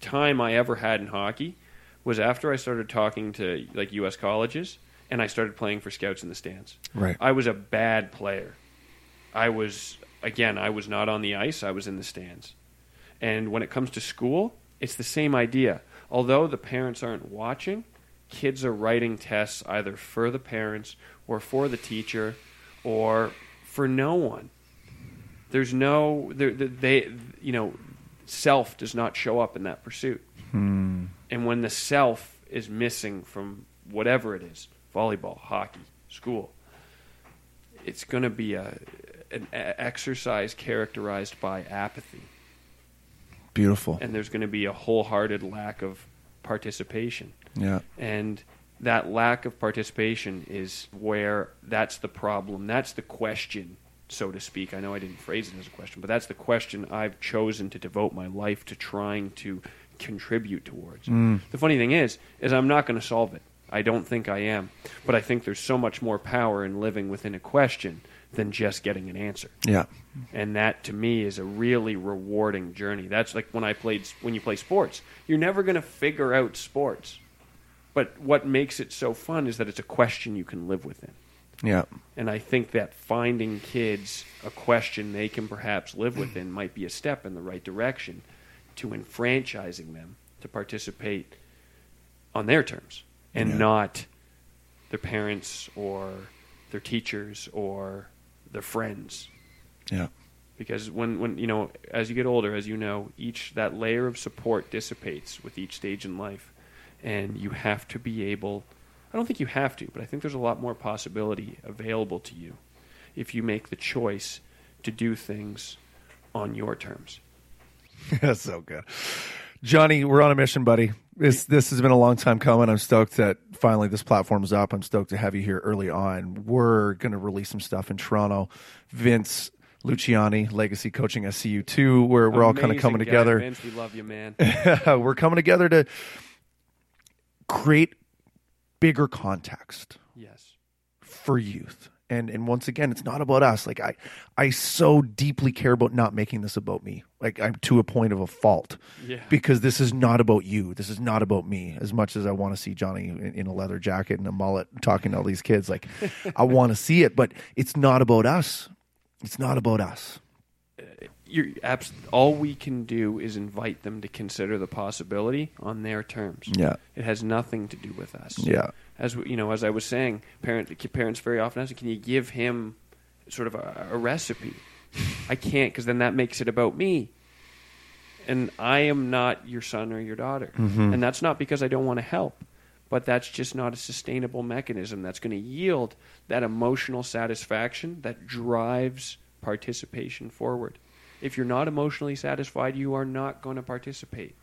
time I ever had in hockey was after I started talking to like U.S. colleges and I started playing for scouts in the stands. Right. I was a bad player. I was again. I was not on the ice. I was in the stands. And when it comes to school, it's the same idea. Although the parents aren't watching, kids are writing tests either for the parents or for the teacher or for no one. There's no they you know self does not show up in that pursuit. Hmm. And when the self is missing from whatever it is, volleyball, hockey, school, it's going to be a an exercise characterized by apathy. Beautiful. and there's going to be a wholehearted lack of participation. Yeah. And that lack of participation is where that's the problem. That's the question, so to speak. I know I didn't phrase it as a question, but that's the question I've chosen to devote my life to trying to contribute towards. Mm. The funny thing is, is I'm not going to solve it. I don't think I am, but I think there's so much more power in living within a question than just getting an answer Yeah. and that to me is a really rewarding journey. That's like when I played when you play sports. You're never going to figure out sports. But what makes it so fun is that it's a question you can live within. Yeah. And I think that finding kids a question they can perhaps live within might be a step in the right direction to enfranchising them to participate on their terms and Yeah. not their parents or their teachers or their friends Yeah. because when, when you know as you get older as you know each that layer of support dissipates with each stage in life and you have to be able i don't think you have to but i think there's a lot more possibility available to you if you make the choice to do things on your terms That's so good. Johnny, we're on a mission, buddy. This this has been a long time coming. I'm stoked that finally this platform is up. I'm stoked to have you here early on. We're going to release some stuff in Toronto. Vince Luciani, Legacy Coaching SCU two, where we're all kind of coming guy, together. Vince, we love you man we're coming together to create bigger context yes for youth. And and once again, it's not about us. Like I I so deeply care about not making this about me. Like I'm to a point of a fault. Yeah. Because this is not about you. This is not about me. As much as I want to see Johnny in, in a leather jacket and a mullet talking to all these kids, like I want to see it, but it's not about us. It's not about us. Uh, you're abs- all we can do is invite them to consider the possibility on their terms Yeah. it has nothing to do with us Yeah. As you know, as I was saying, parent parents very often ask, "Can you give him sort of a, a recipe?" I can't because then that makes it about me, and I am not your son or your daughter, Mm-hmm. and that's not because I don't want to help, but that's just not a sustainable mechanism that's going to yield that emotional satisfaction that drives participation forward. If you're not emotionally satisfied, you are not going to participate.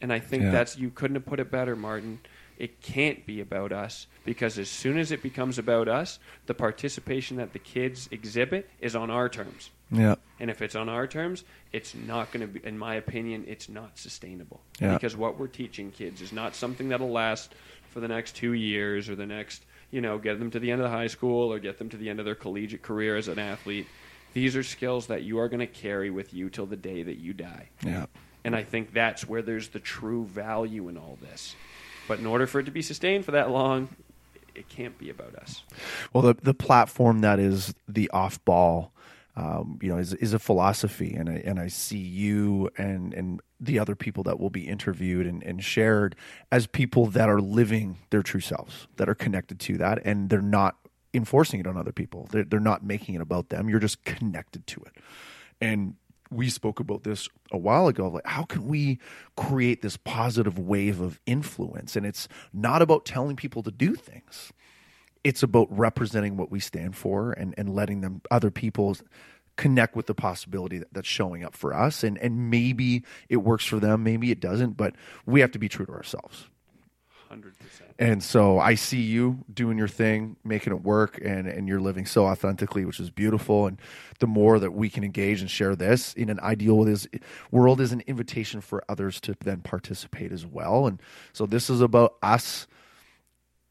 And I think Yeah. that's you couldn't have put it better, Martin. It can't be about us because as soon as it becomes about us, the participation that the kids exhibit is on our terms. Yeah. And if it's on our terms, it's not going to be, in my opinion, it's not sustainable. Yeah. Because what we're teaching kids is not something that'll last for the next two years or the next, you know, get them to the end of the high school or get them to the end of their collegiate career as an athlete. These are skills that you are going to carry with you till the day that you die. Yeah. And I think that's where there's the true value in all this. But in order for it to be sustained for that long, it can't be about us. Well, the the platform that is the off ball, um, you know, is is a philosophy, and I, and I see you and and the other people that will be interviewed and, and shared as people that are living their true selves, that are connected to that, and they're not enforcing it on other people. They're they're not making it about them. You're just connected to it, and we spoke about this a while ago like how can we create this positive wave of influence? And it's not about telling people to do things. It's about representing what we stand for and, and letting them other people connect with the possibility that, that's showing up for us. And and maybe it works for them maybe it doesn't but we have to be true to ourselves 100%. and so I see you doing your thing, making it work, and, and you're living so authentically, which is beautiful. And the more that we can engage and share this in an ideal world is an invitation for others to then participate as well. And so this is about us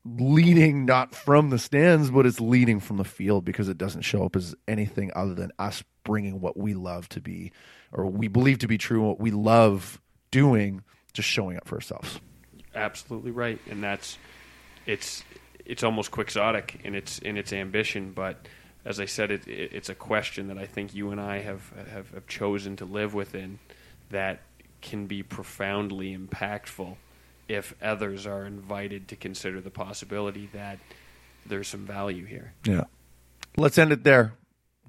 leading not from the stands, but it's leading from the field because it doesn't show up as anything other than us bringing what we love to be, or we believe to be true, and what we love doing, just showing up for ourselves. Absolutely right, and that's it's it's almost quixotic in its in its ambition, but as I said, it, it, it's a question that I think you and I have, have have chosen to live within that can be profoundly impactful if others are invited to consider the possibility that there's some value here. Yeah. Let's end it there.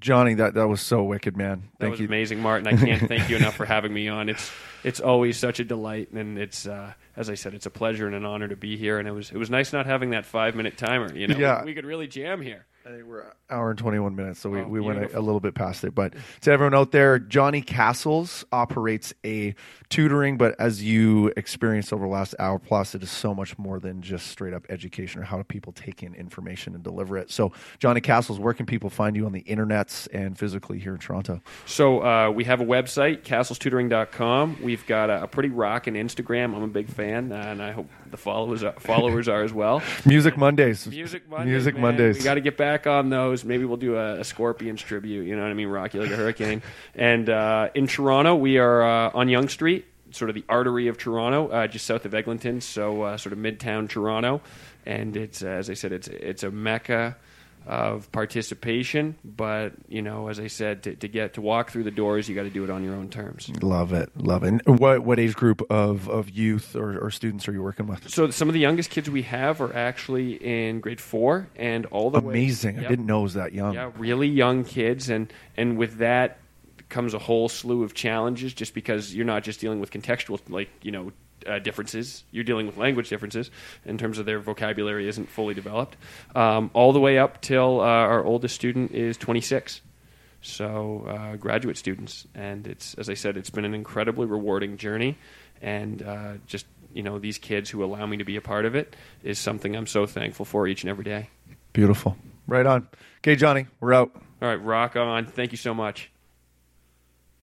Johnny, that, that was so wicked, man. That Thank was you. amazing, Martin. I can't thank you enough for having me on. It's it's always such a delight, and it's uh, as I said, it's a pleasure and an honor to be here. And it was it was nice not having that five minute timer. You know, Yeah. we, we could really jam here. I think we're an hour and 21 minutes, so we, Oh, we went a, a little bit past it. But to everyone out there, Johnny Castles operates a tutoring, but as you experienced over the last hour plus, it is so much more than just straight up education or how do people take in information and deliver it. So, Johnny Castles, where can people find you on the internets and physically here in Toronto? So uh, we have a website, castlestutoring.com. We've got a, a pretty rockin' Instagram. I'm a big fan, uh, and I hope the followers are, followers are as well. Music Mondays. Music Mondays. Music man. Mondays. We got to get back on those. Maybe we'll do a, a Scorpions tribute. You know what I mean? Rocky like a hurricane. and uh, in Toronto, we are uh, on Yonge Street, sort of the artery of Toronto, uh, just south of Eglinton, so uh, sort of midtown Toronto. And it's, uh, as I said, it's it's a mecca of participation. But you know, as I said, to, to get to walk through the doors, you got to do it on your own terms. Love it. Love it. And what, what age group of, of youth or, or students are you working with? So some of the youngest kids we have are actually in grade four, and all the way- Amazing. I Yep. didn't know it was that young. Yeah, really young kids, and and with that comes a whole slew of challenges. Just because you're not just dealing with contextual, like you know, uh, differences, you're dealing with language differences in terms of their vocabulary isn't fully developed. Um, all the way up till uh, our oldest student is 26. So uh, graduate students, and it's as I said, it's been an incredibly rewarding journey, and uh, just you know these kids who allow me to be a part of it is something I'm so thankful for each and every day. Beautiful. Right on. Okay, Johnny, we're out. All right, rock on. Thank you so much.